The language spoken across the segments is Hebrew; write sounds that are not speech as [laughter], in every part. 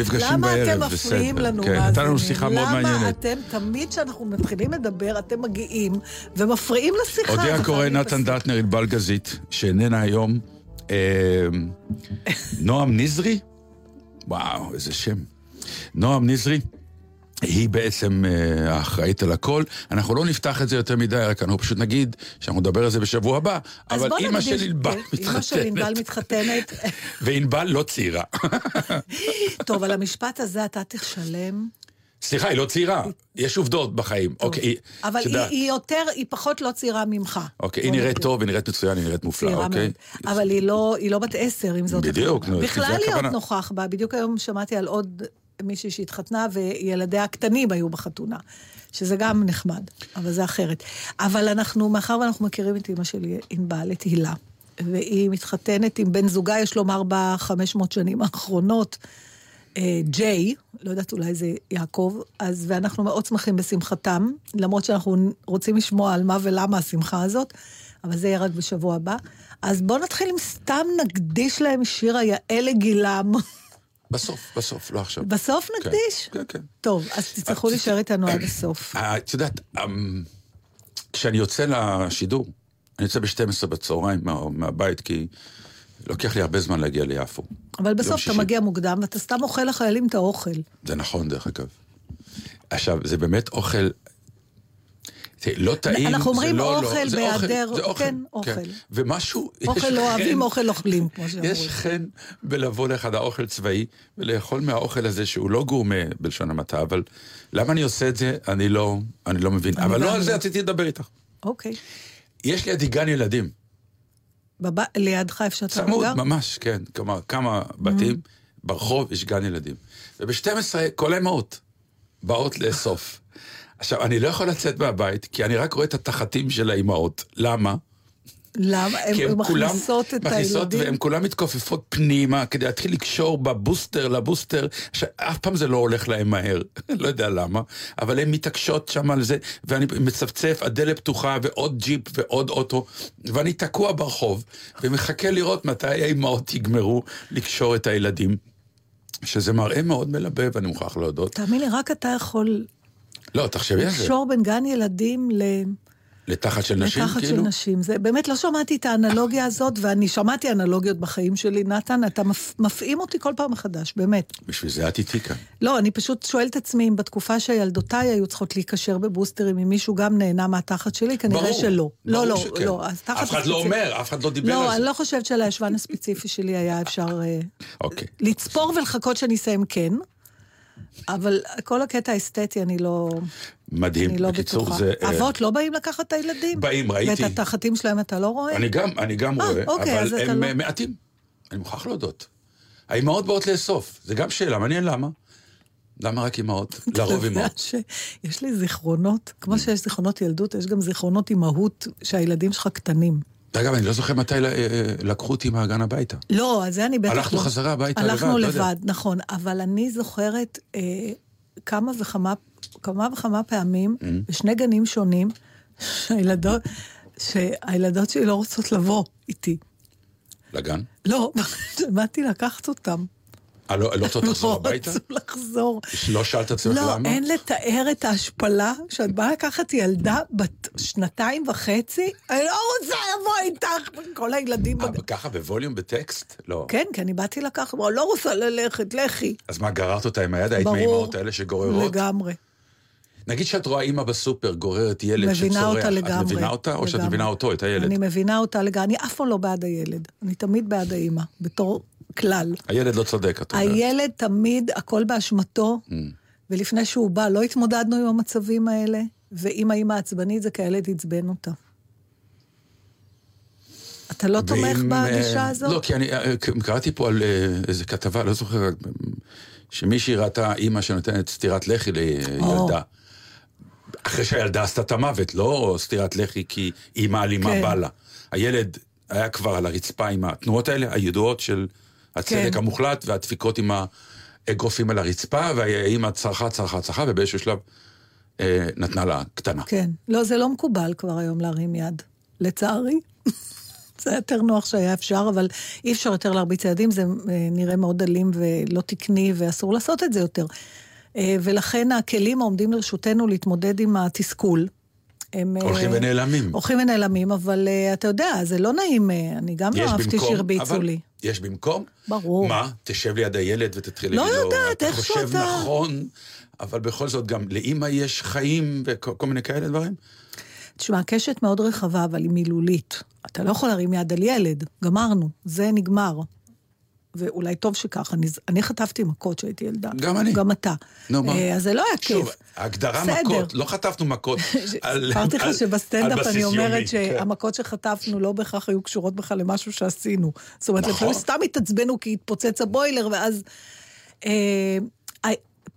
אנחנו נפגשים בערב, בסדר. למה אתם מפריעים לנו, כן, הייתה לנו שיחה מאוד מעניינת. למה אתם, תמיד כשאנחנו מתחילים לדבר, אתם מגיעים ומפריעים לשיחה. הודיע קורא נתן דטנר, ענבל גזית, שאיננה היום. אה, [laughs] נועם נזרי? וואו, איזה שם. נועם נזרי. היא בעצם uh, האחראית על הכל. אנחנו לא נפתח את זה יותר מדי, רק אנחנו פשוט נגיד שאנחנו נדבר על זה בשבוע הבא. אבל אימא של ענבל מתחתנת. אימא של ענבל מתחתנת. וענבל לא צעירה. [laughs] טוב, על המשפט הזה אתה תשלם. סליחה, היא לא צעירה, יש עובדות בחיים. אוקיי, אבל היא, יותר, היא פחות לא צעירה ממך. אוקיי, היא נראית טוב, היא נראית מצוין, היא נראית מופלאה, אוקיי? אבל היא לא, היא לא בת עשר, אם זאת... בדיוק, בכלל להיות נוכח בה. בדיוק היום שמעתי על עוד מישהי שהתחתנה וילדיה הקטנים היו בחתונה, שזה גם נחמד, אבל זה אחרת. אבל אנחנו, מאחר ואנחנו מכירים את אימא שלי, ענבל, את הילה, והיא מתחתנת עם בן זוגה, יש לומר, בחמש מאות שנים האחרונות, אה, ג'יי, לא יודעת, אולי זה יעקב, אז, ואנחנו מאוד שמחים בשמחתם, למרות שאנחנו רוצים לשמוע על מה ולמה השמחה הזאת, אבל זה יהיה רק בשבוע הבא. אז בואו נתחיל עם סתם נקדיש להם שיר היעל לגילם. בסוף, בסוף, לא עכשיו. בסוף כן, נקדיש? כן, כן. טוב, אז תצטרכו להישאר איתנו עד הסוף. אה, את יודעת, אמ, כשאני יוצא לשידור, אני יוצא ב-12 בצהריים מהבית, כי לוקח לי הרבה זמן להגיע ליפו. אבל בסוף אתה מגיע מוקדם, ואתה סתם אוכל לחיילים את האוכל. זה נכון, דרך אגב. עכשיו, זה באמת אוכל לא טעים, אנחנו אומרים לא, אוכל לא, בהיעדר, אוכל, כן, אוכל. כן. ומשהו, אוכל לא אוהבים, אוכל אוכלים, כמו שאומרים. יש חן בלבוא לאחד האוכל צבאי ולאכול מהאוכל הזה שהוא לא גורמה בלשון המעטה, אבל למה אני עושה את זה, אני לא, אני לא מבין. אני אבל לא על זה רציתי לדבר איתך. אוקיי. יש לידי גן ילדים. בב... לידך איפה שאתה גר? צמוד, ממש, כן. כלומר, כמה בתים, mm. ברחוב יש גן ילדים. וב-12 כל האמהות באות לאסוף. עכשיו, אני לא יכול לצאת מהבית, כי אני רק רואה את התחתים של האימהות. למה? למה? הן מכניסות את מכניסות הילדים? והן כולן מתכופפות פנימה כדי להתחיל לקשור בבוסטר לבוסטר. עכשיו, אף פעם זה לא הולך להן מהר, [laughs] לא יודע למה, אבל הן מתעקשות שם על זה, ואני מצפצף, הדלת פתוחה, ועוד ג'יפ ועוד אוטו, ואני תקוע ברחוב, ומחכה לראות מתי האימהות יגמרו לקשור את הילדים. שזה מראה מאוד מלבב, אני מוכרח להודות. תאמין לי, רק אתה יכול לא, תחשבי על זה. לקשור בין גן ילדים ל... לתחת של נשים, לתחת כאילו? לתחת של נשים. זה, באמת לא שמעתי את האנלוגיה הזאת, ואני שמעתי אנלוגיות בחיים שלי. נתן, אתה מפ, מפעים אותי כל פעם מחדש, באמת. בשביל זה את איתי כאן. לא, אני פשוט שואלת את עצמי אם בתקופה שילדותיי היו צריכות להיקשר בבוסטרים, אם מישהו גם נהנה מהתחת שלי, כנראה ברור, שלא. ברור לא, לא, שכן. לא. אף אחד הספציפ... לא אומר, אף אחד לא דיבר לא, על זה. לא, אני לא חושבת שעל הישבן הספציפי שלי היה אפשר אה, אוקיי. לצפור ולחכות שאני אסיים כן. אבל כל הקטע האסתטי, אני לא... מדהים. אני לא בקיצור, בטוחה. זה... אה, אבות לא באים לקחת את הילדים? באים, ראיתי. ואת התחתים שלהם אתה לא רואה? אני גם, אני גם 아, רואה, אוקיי, אבל הם לא... מעטים. אני מוכרח להודות. האימהות באות לאסוף, זה גם שאלה, מעניין למה. למה רק אימהות? [laughs] לרוב אימהות. יש לי זיכרונות, כמו שיש זיכרונות ילדות, יש גם זיכרונות אימהות שהילדים שלך קטנים. אגב, אני לא זוכר מתי אה, לקחו אותי מהגן הביתה. לא, אז זה אני בטח לא... הלכנו חזרה הביתה לבד, הלכנו לבד, נכון. אבל אני זוכרת אה, כמה וכמה, כמה וכמה פעמים, mm. בשני גנים שונים, שהילדות, שהילדות שלי לא רוצות לבוא איתי. לגן? לא, [laughs] באתי לקחת אותם. אה, לא לא רוצה לחזור לא הביתה? רצו לחזור. לא שאלת את עצמך לא, למה? אין לתאר את ההשפלה שאת באה לקחת ילדה בת שנתיים וחצי, אני לא רוצה לבוא איתך, כל הילדים... אה, ככה בווליום בטקסט? לא. כן, כי אני באתי לקחת, אמרה, לא רוצה ללכת, לכי. אז מה, גררת אותה עם היד? היית. מהאימהות האלה שגוררות? לגמרי. נגיד שאת רואה אימא בסופר גוררת ילד שצורח. מבינה אותה לגמרי. את מבינה אותה, או שאת לגמרי. מבינה אותו, את הילד? אני מבינה אותה לגמרי, אני אף פעם לא בעד הילד. אני תמיד בעד האימא, בתור כלל. הילד לא צודק, את אומרת. הילד תמיד, הכל באשמתו, Mm. ולפני שהוא בא, לא התמודדנו עם המצבים האלה, ואם האימא עצבנית זה כי הילד עצבן אותה. אתה לא תומך ואם, בגישה אה, הזאת? לא, כי אני אה, קראתי פה על אה, איזה כתבה, לא זוכר, שמישהי ראתה אימא שנותנת סטירת לחי לילדה. אחרי שהילדה עשתה את המוות, לא סטירת לחי כי אימא אלימה כן. בא לה. הילד היה כבר על הרצפה עם התנועות האלה, הידועות של הצדק כן. המוחלט, והדפיקות עם האגרופים על הרצפה, והאימא צרחה, צרחה, צרחה, ובאיזשהו שלב אה, נתנה לה קטנה. כן. לא, זה לא מקובל כבר היום להרים יד, לצערי. [laughs] זה יותר נוח שהיה אפשר, אבל אי אפשר יותר להרביץ ילדים, זה אה, נראה מאוד אלים ולא תקני, ואסור לעשות את זה יותר. אה, ולכן הכלים העומדים לרשותנו להתמודד עם התסכול. הם... אה, הולכים ונעלמים. הולכים ונעלמים, אבל אתה יודע, זה לא נעים, אני גם לא אהבתי שהרביצו לי. יש במקום? ברור. מה? תשב ליד הילד ותתחיל לא להגיד לו, יודעת, אתה חושב אתה- נכון, אבל בכל זאת גם לאימא יש חיים וכל כל מיני כאלה דברים? תשמע, הקשת מאוד רחבה, אבל היא מילולית. אתה לא יכול להרים יד על ילד, גמרנו, זה נגמר. ואולי טוב שכך, אני, אני חטפתי מכות כשהייתי ילדה. גם אני. גם אתה. נו, מה? אה, אז זה לא היה כיף. שוב, ההגדרה בסדר. מכות, לא חטפנו מכות [laughs] על אמרתי על- לך שבסטנדאפ בסיס אני אומרת כן. שהמכות שחטפנו לא בהכרח היו קשורות בכלל למשהו שעשינו. זאת אומרת, נכון. לפעמים סתם התעצבנו כי התפוצץ הבוילר, ואז...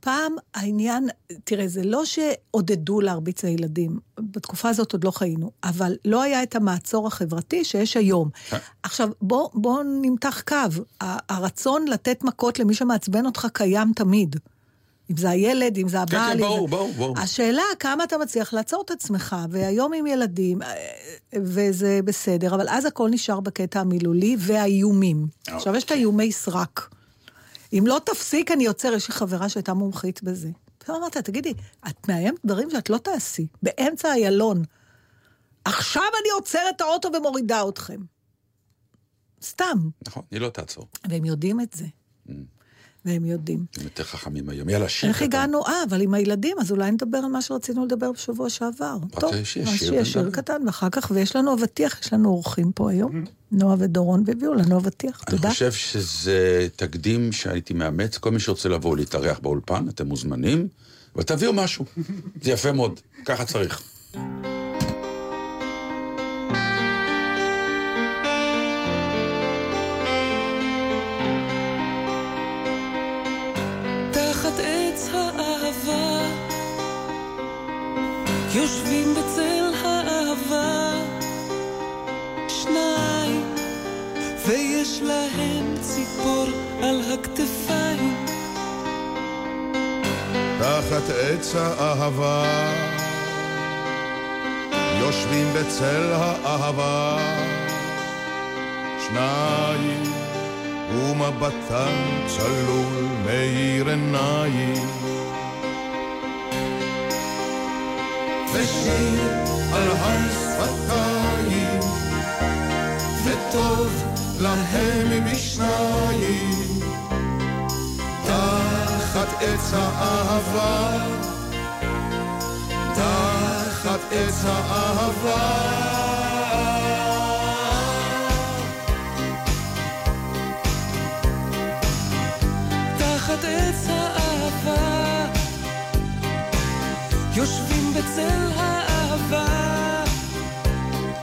אה, פעם העניין, תראה, זה לא שעודדו להרביץ לילדים, בתקופה הזאת עוד לא חיינו, אבל לא היה את המעצור החברתי שיש היום. כן. עכשיו, בוא, בוא נמתח קו. הרצון לתת מכות למי שמעצבן אותך קיים תמיד. אם זה הילד, אם זה הבעל. כן, אם ברור, ברור, ברור. השאלה, כמה אתה מצליח לעצור את עצמך, והיום עם ילדים, אה, וזה בסדר, אבל אז הכל נשאר בקטע המילולי והאיומים. עכשיו, יש את האיומי סרק. אם לא תפסיק, אני עוצר. יש לי חברה שהייתה מומחית בזה. פתאום אמרת, תגידי, את מאיימת דברים שאת לא תעשי, באמצע איילון. עכשיו אני עוצרת את האוטו ומורידה אתכם. סתם. נכון, היא לא תעצור. והם יודעים את זה. והם יודעים. הם יותר חכמים היום. יאללה, שיר איך. הגענו? אה, אבל עם הילדים, אז אולי נדבר על מה שרצינו לדבר בשבוע שעבר. טוב, אז שיר שיהיה שיר. קטן, ואחר כך, ויש לנו אבטיח, יש לנו אורחים פה היום, נועה ודורון, והביאו לנו אבטיח, אני תודה. חושב שזה תקדים שהייתי מאמץ. כל מי שרוצה לבוא להתארח באולפן, אתם מוזמנים, אבל תביאו משהו. זה יפה מאוד, ככה צריך. יושבים בצל האהבה, שניים, ויש להם ציפור על הכתפיים. תחת עץ האהבה, יושבים בצל האהבה, שניים, ומבטם צלול מאיר עיניים. ושיר על תחת עץ האהבה. בצל האהבה,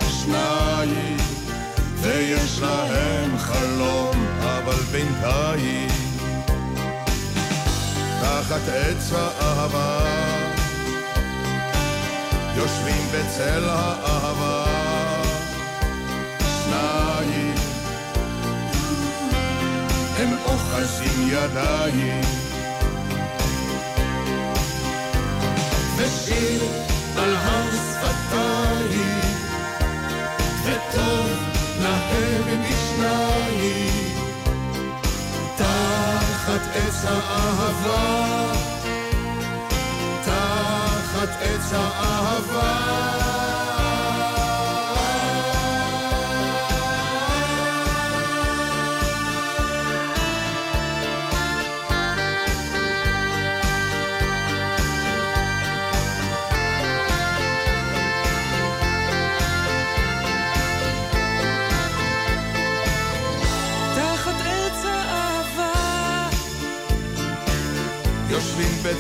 שניים, ויש להם חלום, אבל בינתיים, תחת עץ האהבה, יושבים בצל האהבה, שניים, הם אוחזים ידיים. ושיר על הר שפתיים, וטוב להם משניים, תחת עץ האהבה, תחת עץ האהבה.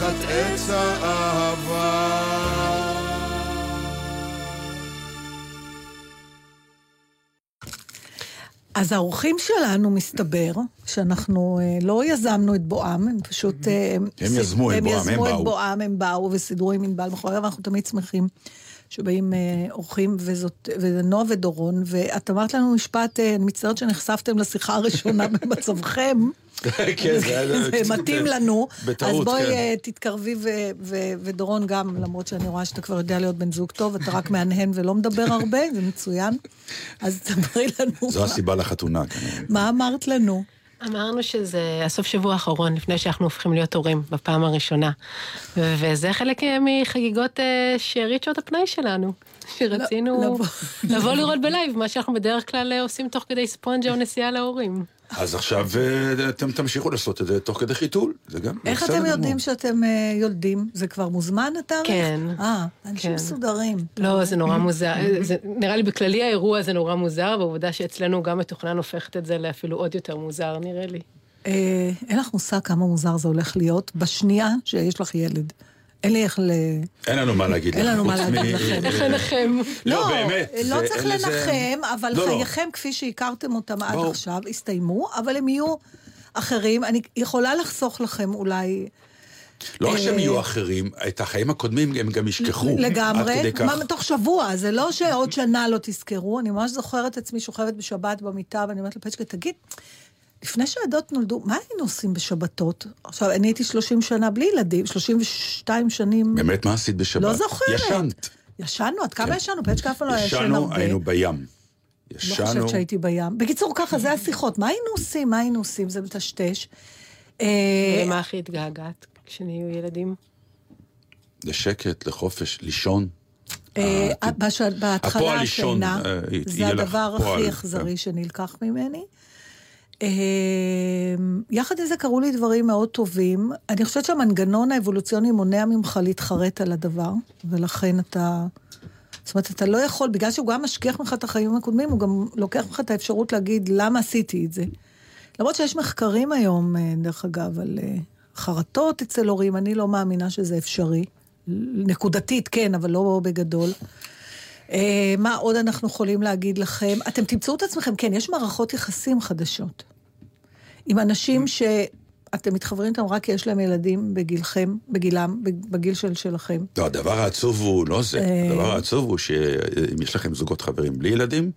תחת עץ האהבה. אז האורחים שלנו, מסתבר, שאנחנו אה, לא יזמנו את בואם, הם פשוט... אה, הם יזמו את הם בואם, הם יזמו באו. את בואם, הם באו וסידרו עם ענבל מאחורי, ואנחנו תמיד שמחים שבאים אה, אורחים, וזאת, וזה נועה ודורון, ואת אמרת לנו משפט, אה, אני מצטערת שנחשפתם לשיחה הראשונה [laughs] במצבכם. [laughs] כן, זה מתאים לנו. בטעות, אז בואי כן. אה, תתקרבי, ודורון גם, למרות שאני רואה שאתה כבר יודע להיות בן זוג טוב, אתה רק מהנהן ולא מדבר הרבה, זה מצוין. אז [laughs] תספרי לנו. זו הסיבה לחתונה, כנראה. מה אמרת לנו? אמרנו שזה הסוף שבוע האחרון, לפני שאנחנו הופכים להיות הורים, בפעם הראשונה. וזה חלק מחגיגות אה, שארית שעות הפנאי שלנו. שרצינו לבוא. לבוא לראות בלייב, מה שאנחנו בדרך כלל אה, עושים תוך כדי ספונג'ה או נסיעה להורים. אז עכשיו אה, אתם תמשיכו לעשות את זה תוך כדי חיתול, זה גם איך אתם גמור. יודעים שאתם אה, יולדים? זה כבר מוזמן התאריך? כן. אה, אנשים כן. מסודרים. לא, זה נורא מוזר. זה, נראה לי בכללי האירוע זה נורא מוזר, והעובדה שאצלנו גם מתוכנן הופכת את זה לאפילו עוד יותר מוזר, נראה לי. אה, אין לך מושג כמה מוזר זה הולך להיות בשנייה שיש לך ילד. אין לי איך ל... אין לנו מה להגיד אין לך, לנו מה להגיד לכם. איך לנחם? לא, באמת. לא צריך אין לנחם, אבל לא, לא. חייכם כפי שהכרתם אותם עד. עכשיו, הסתיימו, אבל הם יהיו אחרים. אני יכולה לחסוך לכם אולי לא רק שהם אה, יהיו אחרים, את החיים הקודמים הם גם ישכחו. עד לגמרי, כדי כך. מה, תוך שבוע, זה לא שעוד שנה לא תזכרו, אני ממש זוכרת עצמי שוכבת בשבת במיטה, ואני אומרת לפצ'קה, תגיד, לפני שהעדות נולדו, מה היינו עושים בשבתות? עכשיו, אני הייתי 30 שנה בלי ילדים, 32 שנים. באמת, מה עשית בשבת? לא זוכרת. ישנת. ישנו, עד כמה כן. ישנו? פצ'קה אף פעם לא ישן ישנו, הרבה. היינו בים. לא ישנו, חושבת שהייתי בים. בקיצור, ככה, זה השיחות. מה היינו עושים? מה היינו עושים? זה מטשטש. אה, למה הכי התגעגעת כשנהיו ילדים? לשקט, לחופש, לישון. אה, אה, בהתחלה השינה, זה הדבר הכי כן. אכזרי שנלקח ממני. אה, יחד עם זה קרו לי דברים מאוד טובים. אני חושבת שהמנגנון האבולוציוני מונע ממך להתחרט על הדבר, ולכן אתה... זאת אומרת, אתה לא יכול, בגלל שהוא גם משכיח ממך את החיים הקודמים, הוא גם לוקח ממך את האפשרות להגיד, למה עשיתי את זה? למרות שיש מחקרים היום, אה, דרך אגב, על אה, חרטות אצל הורים, אני לא מאמינה שזה אפשרי. נקודתית, כן, אבל לא בגדול. אה, מה עוד אנחנו יכולים להגיד לכם? אתם תמצאו את עצמכם, כן, יש מערכות יחסים חדשות. עם אנשים שאתם מתחברים איתם רק כי יש להם ילדים בגילכם, בגילם, בגיל של שלכם. לא, הדבר העצוב הוא לא זה. אה. הדבר העצוב הוא שאם יש לכם זוגות חברים בלי ילדים,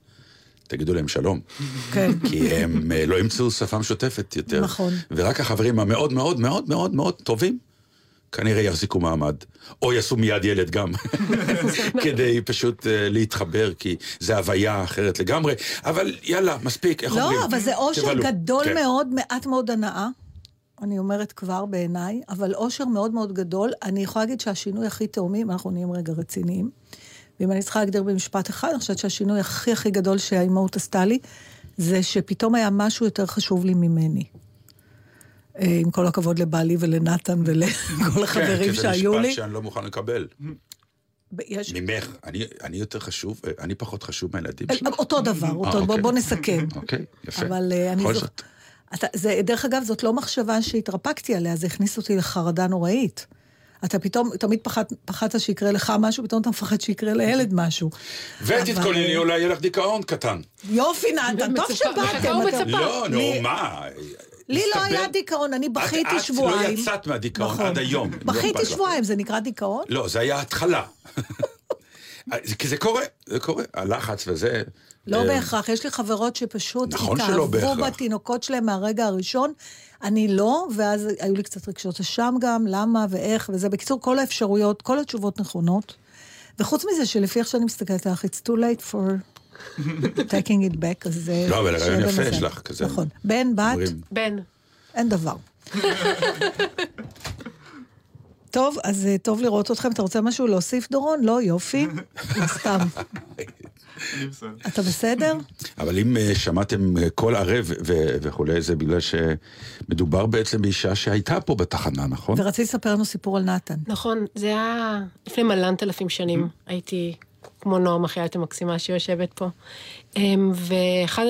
תגידו להם שלום. כן. [laughs] כי הם אה, לא ימצאו שפה משותפת יותר. נכון. ורק החברים המאוד מאוד מאוד מאוד מאוד טובים, כנראה יחזיקו מעמד. או יעשו מיד ילד גם, [laughs] כדי פשוט אה, להתחבר, כי זה הוויה אחרת לגמרי. אבל יאללה, מספיק, איך אומרים? לא, אבל זה אושר. גדול כן. מאוד, מעט מאוד הנאה. אני אומרת כבר בעיניי, אבל אושר מאוד מאוד גדול. אני יכולה להגיד שהשינוי הכי תאומי, אם אנחנו נהיים רגע רציניים, ואם אני צריכה להגדיר במשפט אחד, אני חושבת שהשינוי הכי הכי גדול שהאימהות עשתה לי, זה שפתאום היה משהו יותר חשוב לי ממני. אה, עם כל הכבוד לבעלי ולנתן ולכל החברים שהיו כן, כי לי. זה משפט שאני לא מוכן לקבל. יש... ממך, אני, אני יותר חשוב, אה, אני פחות חשוב מהילדים שלי. אותו דבר, אותו, אוקיי. בוא, בוא נסכם. אוקיי, יפה. אבל אה, אני זוכ... זאת. אתה, זה, דרך אגב, זאת לא מחשבה שהתרפקתי עליה, זה הכניס אותי לחרדה נוראית. אתה פתאום, תמיד פחד, פחדת שיקרה לך משהו, פתאום אתה מפחד שיקרה לילד משהו. ותתכונני, אבל- אולי יהיה לך דיכאון קטן. יופי, נתן, טוב שבאתם. לא, נו, לי- מה? לי לא היה דיכאון, אני בכיתי שבועיים. את לא יצאת מהדיכאון נכון. עד היום. לא בכיתי לך. שבועיים, זה נקרא דיכאון? לא, זה היה התחלה. [laughs] כי זה קורה, זה קורה, הלחץ וזה. לא אה, בהכרח, יש לי חברות שפשוט נכון התאהבו. בתינוקות שלהם מהרגע הראשון. אני לא, ואז היו לי קצת רגשות אשם גם, למה ואיך, וזה בקיצור כל האפשרויות, כל התשובות נכונות. וחוץ מזה שלפי איך שאני מסתכלת עליך, it's too late for taking it back, אז זה... לא, אבל שיהיה רעיון יפה. יש לך, כזה. נכון. בן, בת, בן. אין דבר. טוב, אז אה, טוב לראות אתכם. אתה רוצה משהו להוסיף, דורון? לא, יופי. [laughs] לא, סתם. אתה בסדר? אבל אם אה, שמעתם אה, קול ערב וכולי, זה בגלל שמדובר בעצם באישה שהייתה פה בתחנה, נכון? ורציתי לספר לנו סיפור על נתן. נכון, זה היה לפני מלנת אלפים שנים. הייתי כמו נועם החיילת המקסימה שיושבת פה. אמ, ואחד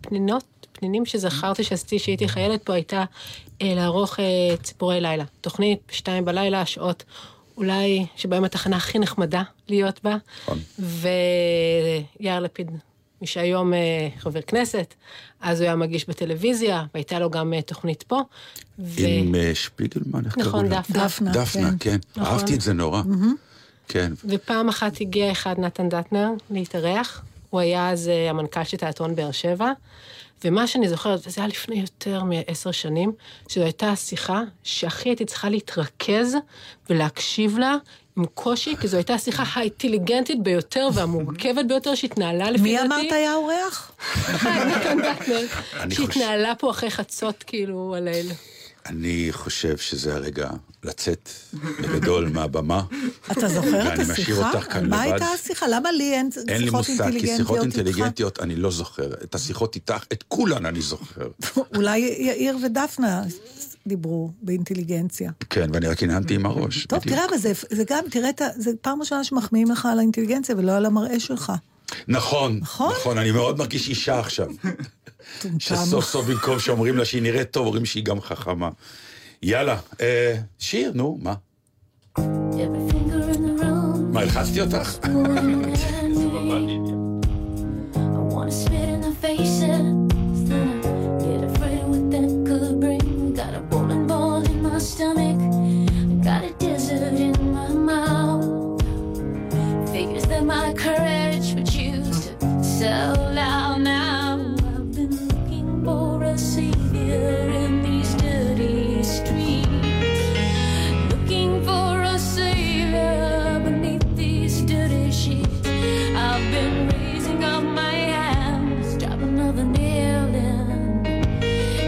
הפנינות, פנינים שזכרתי שעשיתי כשהייתי חיילת פה הייתה אה, לערוך אה, ציפורי לילה. תוכנית בשתיים בלילה, שעות אולי שבהם התחנה הכי נחמדה להיות בה. נכון. ויאיר לפיד, מי שהיום אה, חבר כנסת, אז הוא היה מגיש בטלוויזיה, והייתה לו גם אה, תוכנית פה. ו... עם שפיגלמן, איך נכון, קראו לה? דפנה. דפנה, דפנה, כן. כן. נכון. אהבתי את זה נורא. כן. ופעם אחת הגיע אחד נתן דטנר להתארח, הוא היה אז אה, המנכ"ל של תיאטרון באר שבע, ומה שאני זוכרת, וזה היה לפני יותר מעשר שנים, שזו הייתה השיחה שהכי הייתי צריכה להתרכז ולהקשיב לה עם קושי, כי זו הייתה השיחה האינטליגנטית ביותר והמורכבת ביותר שהתנהלה לפי מי דעתי. אמרת היה אורח? [laughs] נתן דטנר, שהתנהלה פה אחרי חצות כאילו הליל. אני חושב שזה הרגע לצאת בגדול [laughs] מהבמה. אתה זוכר את ואני משאיר השיחה? אותך כאן על מה לבד. הייתה השיחה? למה לי אין אין לי שיחות מושג, כי שיחות אינטליגנטיות איתך? אינטליגנטיות אני לא זוכר. את השיחות איתך, את כולן אני זוכר. [laughs] אולי יאיר ודפנה דיברו באינטליגנציה. כן, ואני רק הנהנתי עם הראש. טוב. תראה, אבל זה, גם, תראה, זה פעם ראשונה שמחמיאים לך על האינטליגנציה ולא על המראה שלך. נכון, נכון? נכון, אני מאוד מרגיש אישה עכשיו. שסוף סוף במקום שאומרים לה שהיא נראית טוב, אומרים שהיא גם חכמה. יאללה, אה, שיר, נו, מה? מה, הלחצתי אותך? I wanna spit in their faces, then I get afraid what that could bring. Got a bowling ball in my stomach, got a desert in my mouth. Figures that my courage would choose to sell my hands, drop another nail.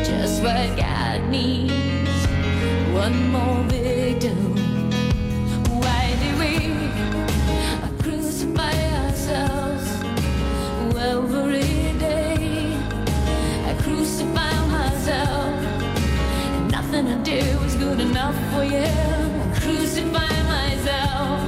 Just what God needs, one more victim. Why do we crucify ourselves every day? I crucify myself. And nothing I do is good enough for you. I crucify myself.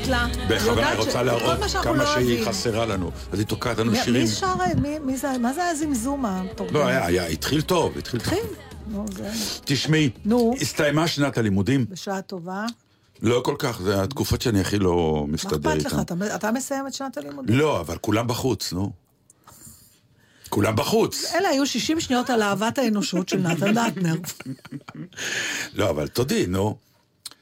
אכפת לה? בכוונה היא רוצה להראות מה כמה לא שהיא. חסרה לנו. אז היא תוקעת לנו שירים. מי שר, מי- זה, מה זה הזמזום המתורגם? לא, היה, היה, התחיל טוב, התחיל טוב. תשמעי. הסתיימה שנת הלימודים. בשעה טובה. לא כל כך, זה התקופות שאני הכי לא מה מסתדר אכפת לך? איתן. אתה- אתה מסיים את שנת הלימודים. לא, אבל כולם בחוץ, נו. כולם בחוץ. אלה היו 60 שניות על אהבת האנושות של נתן דטנר. לא, אבל תודי, נו.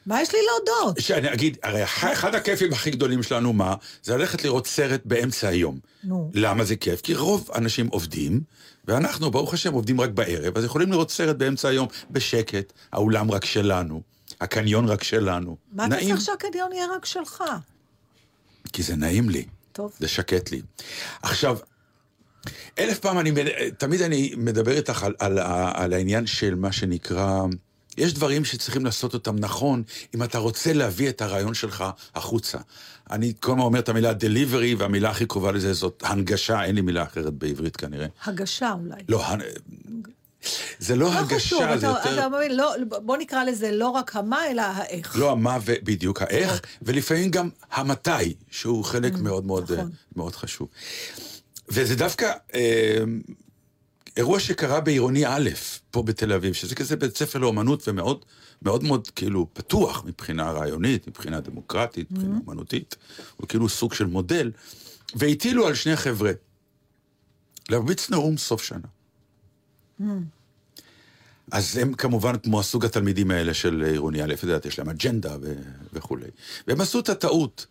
מה יש לי להודות? שאני אגיד, הרי אח- אחד הכיפים הכי גדולים שלנו, מה? זה ללכת לראות סרט באמצע היום. נו. למה זה כיף? כי רוב אנשים עובדים, ואנחנו, ברוך השם, עובדים רק בערב, אז יכולים לראות סרט באמצע היום בשקט, האולם רק שלנו, הקניון רק שלנו. מה אתה צריך שהקניון יהיה רק שלך? כי זה נעים לי. טוב. זה שקט לי. עכשיו, אלף פעם אני, תמיד אני מדבר איתך על, על, על העניין של מה שנקרא, יש דברים שצריכים לעשות אותם נכון, אם אתה רוצה להביא את הרעיון שלך החוצה. אני כל הזמן אומר את המילה delivery, והמילה הכי קרובה לזה זאת הנגשה, אין לי מילה אחרת בעברית כנראה. הגשה אולי. לא, זה לא לא חשוב, הנגשה, זה אתה- יותר... אתה מבין, לא- בוא נקרא לזה לא רק המה, אלא האיך. לא המה ובדיוק האיך, ולפעמים גם המתי, שהוא חלק מאוד מאוד, נכון. אה, מאוד חשוב. וזה דווקא אה, אירוע שקרה בעירוני א', פה בתל אביב, שזה כזה בית ספר לאומנות ומאוד מאוד מאוד כאילו פתוח מבחינה רעיונית, מבחינה דמוקרטית, מבחינה אומנותית, הוא כאילו סוג של מודל, והטילו על שני חבר'ה להרביץ נאום סוף שנה. אז הם כמובן כמו הסוג התלמידים האלה של עירוני א', את יודעת, יש להם אג'נדה ו- וכולי. והם עשו את הטעות,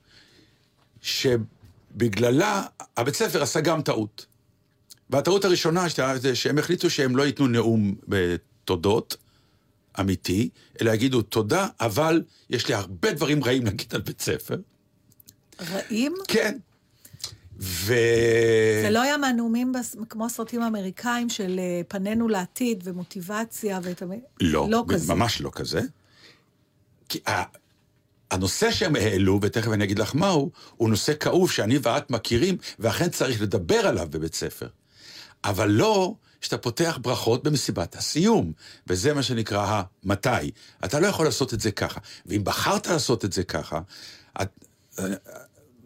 שבגללה הבית ספר עשה גם טעות. והטעות הראשונה שהייתה זה שהם החליטו שהם לא ייתנו נאום בתודות, אמיתי, אלא יגידו תודה, אבל יש לי הרבה דברים רעים להגיד על בית ספר. רעים? כן. ו... זה לא היה מהנאומים בס- כמו הסרטים האמריקאים של אה, פנינו לעתיד ומוטיבציה ואת ה... לא, לא כזה. ממש לא כזה. כי ה- הנושא שהם העלו, ותכף אני אגיד לך מהו, הוא נושא כאוב שאני ואת מכירים, ואכן צריך לדבר עליו בבית ספר. אבל לא שאתה פותח ברכות במסיבת הסיום, וזה מה שנקרא המתי. אתה לא יכול לעשות את זה ככה. ואם בחרת לעשות את זה ככה, את,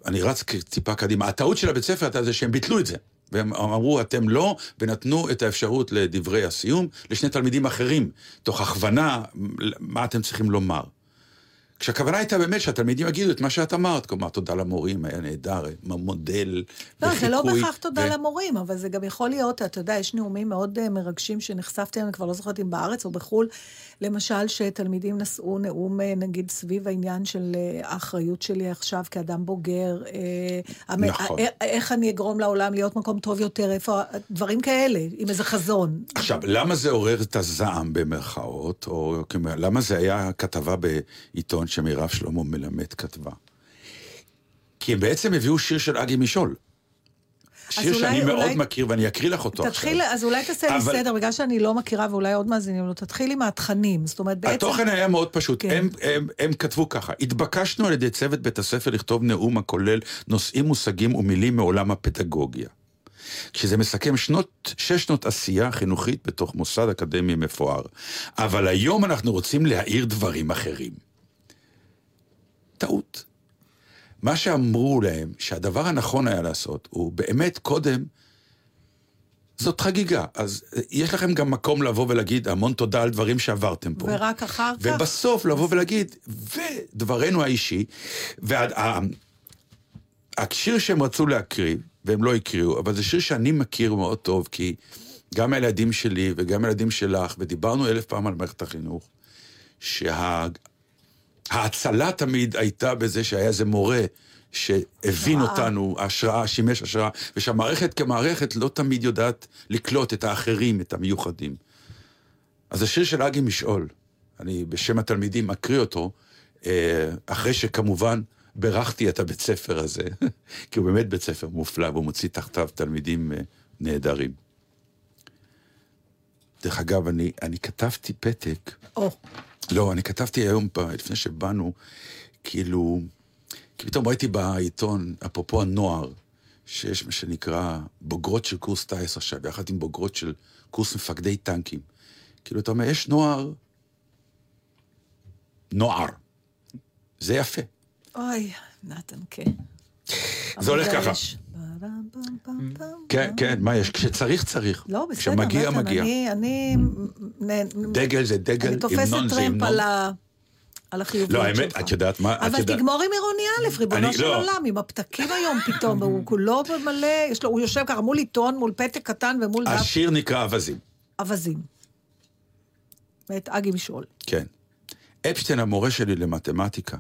אני רץ טיפה קדימה. הטעות של הבית ספר הייתה זה שהם ביטלו את זה. והם אמרו, אתם לא, ונתנו את האפשרות לדברי הסיום לשני תלמידים אחרים, תוך הכוונה מה אתם צריכים לומר. כשהכוונה הייתה באמת שהתלמידים יגידו את מה שאת אמרת, כלומר, תודה למורים, היה נהדר, מודל לא, וחיקוי. זה לא בהכרח תודה ו- למורים, אבל זה גם יכול להיות, אתה יודע, יש נאומים מאוד אה, מרגשים שנחשפתי, אני כבר לא זוכרת אם בארץ או בחו"ל, למשל שתלמידים נשאו נאום, אה, נגיד, סביב העניין של אה, האחריות שלי עכשיו כאדם בוגר, נכון. איך אני אגרום לעולם להיות מקום טוב יותר, איפה, דברים כאלה, עם איזה חזון. עכשיו, למה זה עורר את הזעם במרכאות, או למה זה היה כתבה בעיתון שמירב שלמה מלמד כתבה? כי הם בעצם הביאו שיר של אגי משול. שיר אולי- שאני מאוד אולי- מכיר ואני אקריא לך אותו תתחיל, עכשיו. אז אולי תעשה לי אבל- סדר, בגלל שאני לא מכירה ואולי עוד מאזינים לו, תתחיל עם התכנים. זאת אומרת, בעצם... התוכן היה מאוד פשוט, כן. הם, הם, הם כתבו ככה, התבקשנו על ידי צוות בית הספר לכתוב נאום הכולל נושאים, מושגים ומילים מעולם הפדגוגיה. כשזה מסכם שנות, שש שנות עשייה חינוכית בתוך מוסד אקדמי מפואר. אבל היום אנחנו רוצים להעיר דברים אחרים. טעות. מה שאמרו להם שהדבר הנכון היה לעשות הוא באמת קודם זאת חגיגה. אז אה, יש לכם גם מקום לבוא ולהגיד המון תודה על דברים שעברתם פה. ורק אחר כך... ובסוף לבוא ולהגיד, ודברנו האישי, והשיר שהם רצו להקריא, והם לא הקריאו, אבל זה שיר שאני מכיר מאוד טוב, כי גם הילדים שלי וגם הילדים שלך, ודיברנו אלף פעם על מערכת החינוך, שההצלה תמיד הייתה בזה שהיה איזה מורה שהבין השראה. אותנו, השראה, שימש השראה, ושהמערכת כמערכת לא תמיד יודעת לקלוט את האחרים, את המיוחדים. אז השיר של אגי משעול, אני בשם התלמידים מקריא אותו, אה, אחרי שכמובן בירכתי את הבית ספר הזה, [laughs] כי הוא באמת בית ספר מופלא, והוא מוציא תחתיו תלמידים אה, נהדרים. דרך אגב, אני, אני כתבתי פתק, או, לא, אני כתבתי היום, לפני שבאנו, כאילו, כי פתאום ראיתי בעיתון, אפרופו הנוער, שיש מה שנקרא בוגרות של קורס טיס עכשיו, יחד עם בוגרות של קורס מפקדי טנקים. כאילו, אתה אומר, יש נוער נוער. זה יפה. אוי, נתן, כן. זה הולך ככה. יש. כן. כן, מה יש? כשצריך, צריך. לא, בסדר, כשמגיע, מגיע. אני, דגל זה דגל, אני תופסת המנון זה טרמפ המנון. על ה- על החיוביות לא, שלך. האמת, את יודעת מה? אבל תגמור עם עירוני א', ריבונו של לא. עולם, עם הפתקים היום פתאום, הוא [laughs] כולו מלא, הוא יושב ככה מול עיתון, מול פתק קטן ומול דף השיר נקרא אווזים. אווזים. ואת אגי משעול. כן. אפשטיין, המורה שלי למתמטיקה,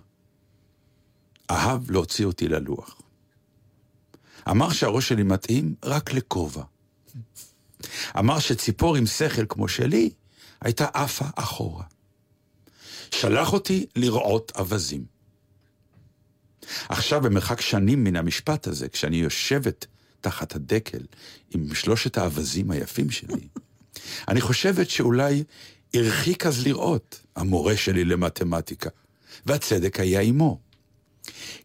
אהב להוציא אותי ללוח. אמר שהראש שלי מתאים רק לכובע. אמר שציפור עם שכל כמו שלי הייתה עפה אחורה. שלח אותי לראות אווזים. עכשיו, במרחק שנים מן המשפט הזה, כשאני יושבת תחת הדקל עם שלושת האווזים היפים שלי, [laughs] אני חושבת שאולי הרחיק אז לראות המורה שלי למתמטיקה, והצדק היה עמו.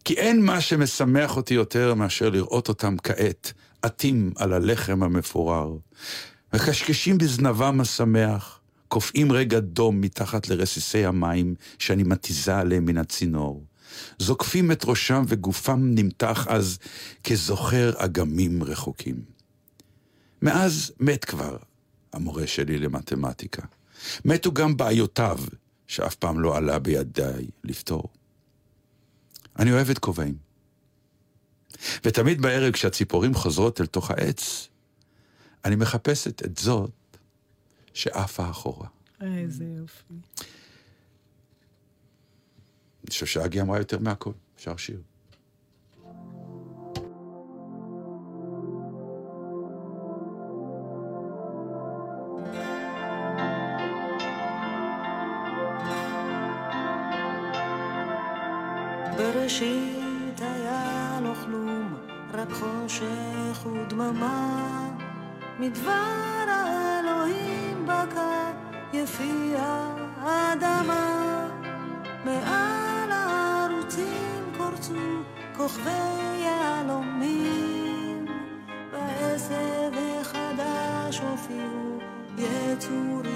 כי אין מה שמשמח אותי יותר מאשר לראות אותם כעת עטים על הלחם המפורר, מקשקשים בזנבם השמח, קופאים רגע דום מתחת לרסיסי המים שאני מתיזה עליהם מן הצינור. זוקפים את ראשם וגופם נמתח אז כזוכר אגמים רחוקים. מאז מת כבר המורה שלי למתמטיקה. מתו גם בעיותיו, שאף פעם לא עלה בידיי לפתור. אני אוהב את כובעים. ותמיד בערב כשהציפורים חוזרות אל תוך העץ, אני מחפשת את זאת שעפה אחורה. איזה יופי. אני חושב שאגי אמרה יותר מהכל, אפשר שיר. ודממה. מדבר האלוהים בקע יפי האדמה. מעל הערוצים קורצו כוכבי יהלומים. בעשב החדש הופיעו יצורים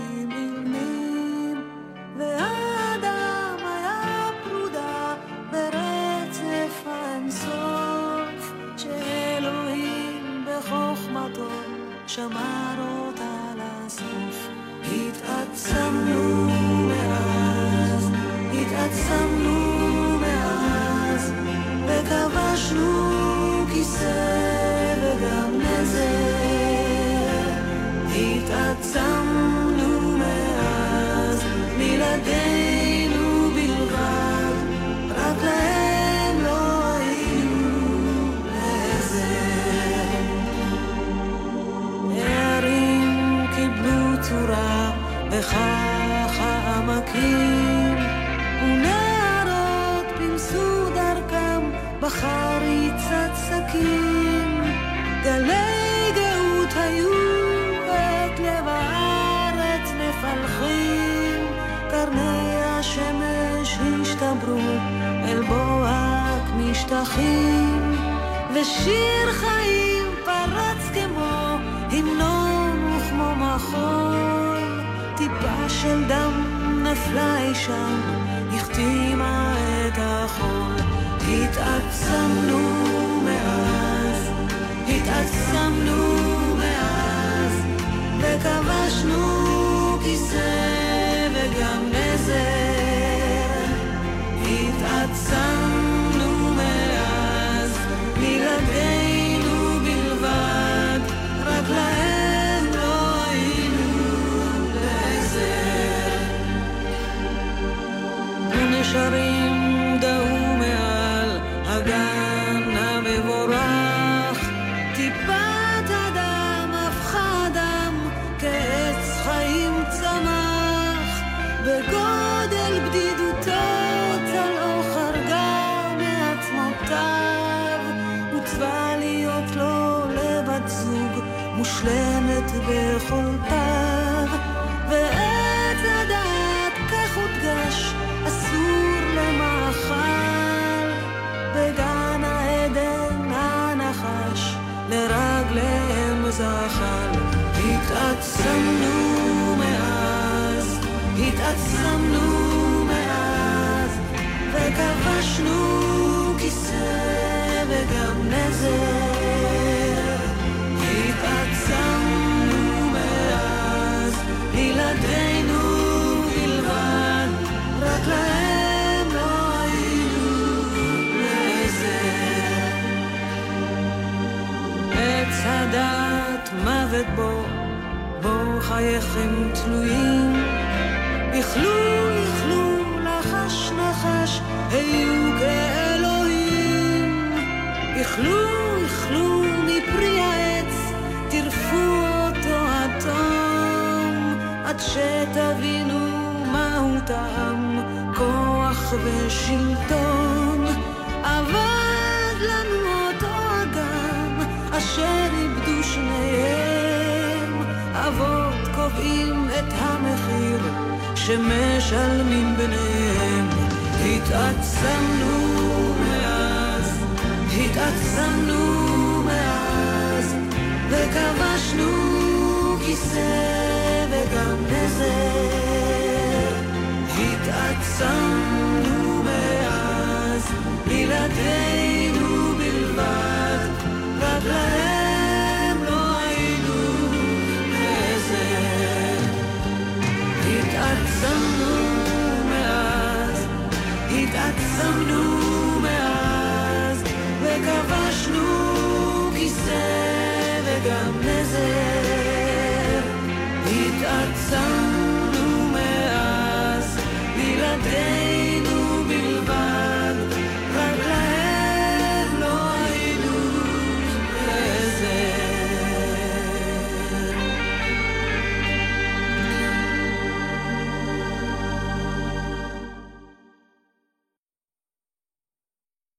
שמר אותה וכך העמקים, ונערות פמסו דרכם בחריצת שקים. גלי גאות היו את לב הארץ מפלחים, קרני השמש השתברו אל בוהק משטחים, ושיר חיים של דם נפלה אי שם, החתימה את החול. התעצמנו מאז, התעצמנו הדעת מוות בו, בו חייכם תלויים. איכלו,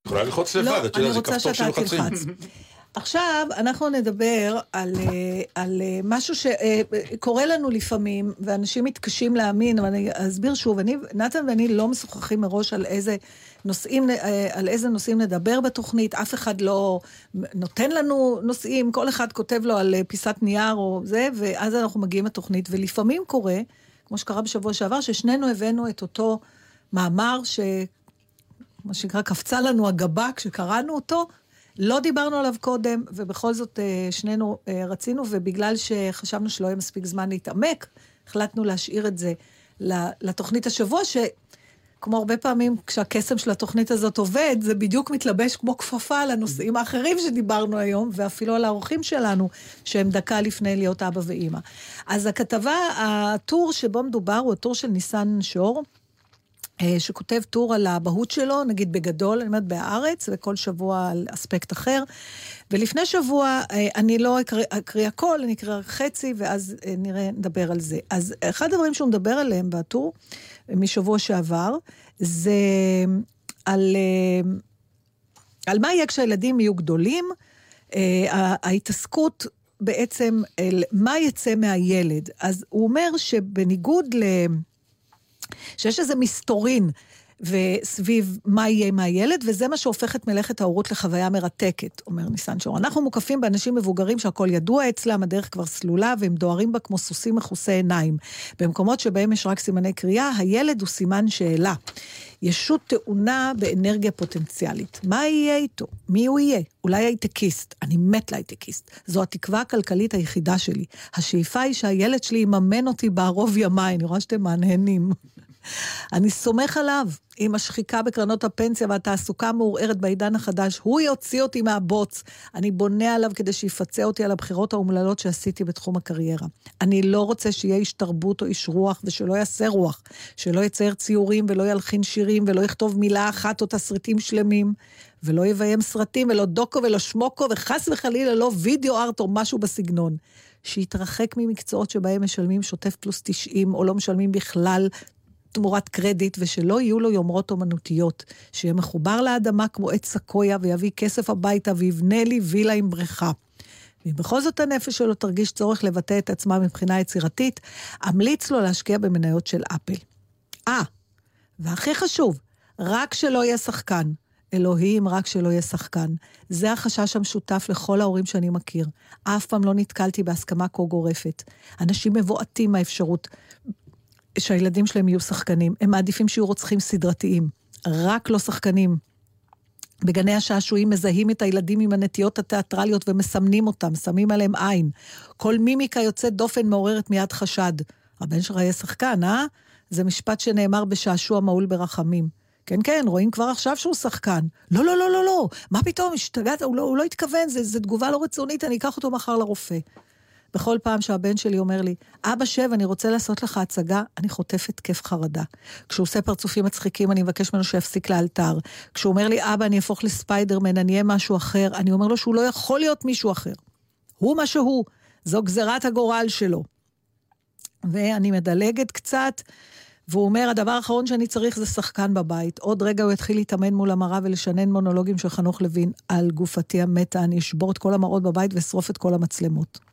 יכולה ללחוץ לבד, את לא, אני יודעת, זה כפתור שלוחצים. תלחץ. עכשיו, אנחנו נדבר על, אה, על אה, משהו שקורה לנו לפעמים, ואנשים מתקשים להאמין, אבל אני אסביר שוב, אני, נתן ואני לא משוחחים מראש על איזה נושאים, אה, על איזה נושאים נדבר בתוכנית, אף אחד לא נותן לנו נושאים, כל אחד כותב לו על אה, פיסת נייר או זה, ואז אנחנו מגיעים לתוכנית, ולפעמים קורה, כמו שקרה בשבוע שעבר, ששנינו הבאנו את אותו מאמר ש... מה שנקרא, קפצה לנו הגבה כשקראנו אותו. לא דיברנו עליו קודם, ובכל זאת אה, שנינו אה, רצינו, ובגלל שחשבנו שלא יהיה מספיק זמן להתעמק, החלטנו להשאיר את זה לתוכנית השבוע, שכמו הרבה פעמים כשהקסם של התוכנית הזאת עובד, זה בדיוק מתלבש כמו כפפה על הנושאים האחרים שדיברנו היום, ואפילו על האורחים שלנו, שהם דקה לפני להיות אבא ואימא. אז הכתבה, הטור שבו מדובר הוא הטור של ניסן שור. אה, שכותב טור על האבהות שלו, נגיד בגדול, אני אומרת בהארץ, וכל שבוע על אספקט אחר. ולפני שבוע, אה, אני לא אקריא, אקריא הכל, אני אקריא רק חצי, ואז אה, נראה, נדבר על זה. אז אחד הדברים שהוא מדבר עליהם בטור, משבוע שעבר, זה על, על מה יהיה כשהילדים יהיו גדולים, ההתעסקות בעצם, מה יצא מהילד. אז הוא אומר שבניגוד ל... שיש איזה מסתורין וסביב מה יהיה עם הילד, וזה מה שהופך את מלאכת ההורות לחוויה מרתקת, אומר ניסן שור. אנחנו מוקפים באנשים מבוגרים שהכל ידוע אצלם, הדרך כבר סלולה, והם דוהרים בה כמו סוסים מכוסי עיניים. במקומות שבהם יש רק סימני קריאה, הילד הוא סימן שאלה. ישות טעונה באנרגיה פוטנציאלית. מה יהיה איתו? מי הוא יהיה? אולי הייטקיסט. אני מת להייטקיסט. זו התקווה הכלכלית היחידה שלי. השאיפה היא שהילד שלי יממן אותי בערוב ימיי. אני רואה שאתם מהנהנים. אני סומך עליו. עם השחיקה בקרנות הפנסיה והתעסוקה המעורערת בעידן החדש, הוא יוציא אותי מהבוץ. אני בונה עליו כדי שיפצה אותי על הבחירות האומללות שעשיתי בתחום הקריירה. אני לא רוצה שיהיה איש תרבות או איש רוח ושלא יעשה רוח, שלא יצייר ציורים ולא ילחין שירים ולא יכתוב מילה אחת או תסריטים שלמים, ולא יביים סרטים ולא דוקו ולא שמוקו וחס וחלילה לא וידאו ארט או משהו בסגנון. שיתרחק ממקצועות שבהם משלמים שוטף פלוס 90 או לא משלמים בכלל תמורת קרדיט, ושלא יהיו לו יומרות אומנותיות. שיהיה מחובר לאדמה כמו עץ סקויה, ויביא כסף הביתה, ויבנה לי וילה עם בריכה. ואם בכל זאת הנפש שלו תרגיש צורך לבטא את עצמה מבחינה יצירתית, אמליץ לו להשקיע במניות של אפל. אה, והכי חשוב, רק שלא יהיה שחקן. אלוהים, רק שלא יהיה שחקן. זה החשש המשותף לכל ההורים שאני מכיר. אף פעם לא נתקלתי בהסכמה כה גורפת. אנשים מבועטים מהאפשרות שהילדים שלהם יהיו שחקנים. הם מעדיפים שיהיו רוצחים סדרתיים. רק לא שחקנים. בגני השעשועים מזהים את הילדים עם הנטיות התיאטרליות ומסמנים אותם, שמים עליהם עין. כל מימיקה יוצאת דופן מעוררת מיד חשד. הבן שלך יהיה שחקן, אה? זה משפט שנאמר בשעשוע מהול ברחמים. כן, כן, רואים כבר עכשיו שהוא שחקן. לא, לא, לא, לא, לא. מה פתאום, השתגעת? הוא לא, הוא לא התכוון, זו תגובה לא רצונית, אני אקח אותו מחר לרופא. בכל פעם שהבן שלי אומר לי, אבא שב, אני רוצה לעשות לך הצגה, אני חוטפת התקף חרדה. כשהוא עושה פרצופים מצחיקים, אני מבקש ממנו שיפסיק לאלתר. כשהוא אומר לי, אבא, אני אהפוך לספיידרמן, אני אהיה משהו אחר, אני אומר לו שהוא לא יכול להיות מישהו אחר. הוא מה שהוא, זו גזירת הגורל שלו. ואני מדלגת קצת, והוא אומר, הדבר האחרון שאני צריך זה שחקן בבית. עוד רגע הוא יתחיל להתאמן מול המראה ולשנן מונולוגים של חנוך לוין על גופתי המתה, אני אשבור את כל המראות בבית ואשרוף את כל המצלמות.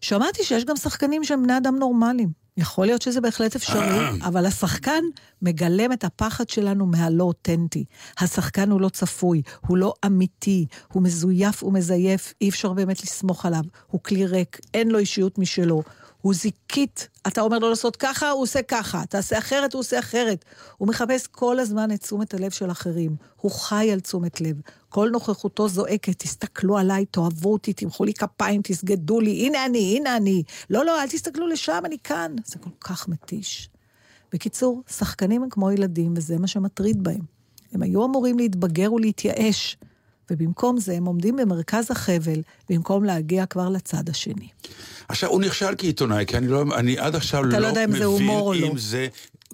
שמעתי שיש גם שחקנים שהם בני אדם נורמליים. יכול להיות שזה בהחלט אפשרי, אבל השחקן מגלם את הפחד שלנו מהלא אותנטי. השחקן הוא לא צפוי, הוא לא אמיתי, הוא מזויף ומזייף, אי אפשר באמת לסמוך עליו. הוא כלי ריק, אין לו אישיות משלו. הוא זיקית, אתה אומר לו לעשות ככה, הוא עושה ככה, תעשה אחרת, הוא עושה אחרת. הוא מחפש כל הזמן את תשומת הלב של אחרים. הוא חי על תשומת לב. כל נוכחותו זועקת, תסתכלו עליי, תאהבו אותי, תמחאו לי כפיים, תסגדו לי, הנה אני, הנה אני. לא, לא, אל תסתכלו לשם, אני כאן. זה כל כך מתיש. בקיצור, שחקנים הם כמו ילדים, וזה מה שמטריד בהם. הם היו אמורים להתבגר ולהתייאש, ובמקום זה הם עומדים במרכז החבל, במקום להגיע כבר לצד השני. עכשיו, הוא נכשל כעיתונאי, כי אני, לא, אני עד עכשיו לא, לא אם מבין לא. אם זה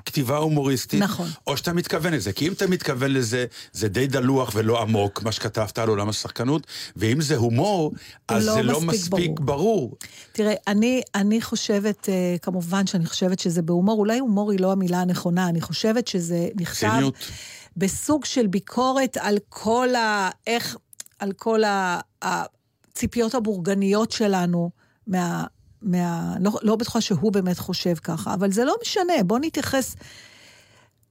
כתיבה הומוריסטית, נכון. או שאתה מתכוון לזה. כי אם אתה מתכוון לזה, זה די דלוח ולא עמוק, מה שכתבת על עולם השחקנות, ואם זה הומור, אז לא זה לא מספיק מספיק ברור. ברור. תראה, אני, אני חושבת, אה, כמובן שאני חושבת שזה בהומור, אולי הומור היא לא המילה הנכונה, אני חושבת שזה נכתב ציניות. בסוג של ביקורת על כל ה... איך... על כל ה- הציפיות הבורגניות שלנו מה... מה... לא, לא בטוחה שהוא באמת חושב ככה, אבל זה לא משנה, בוא נתייחס...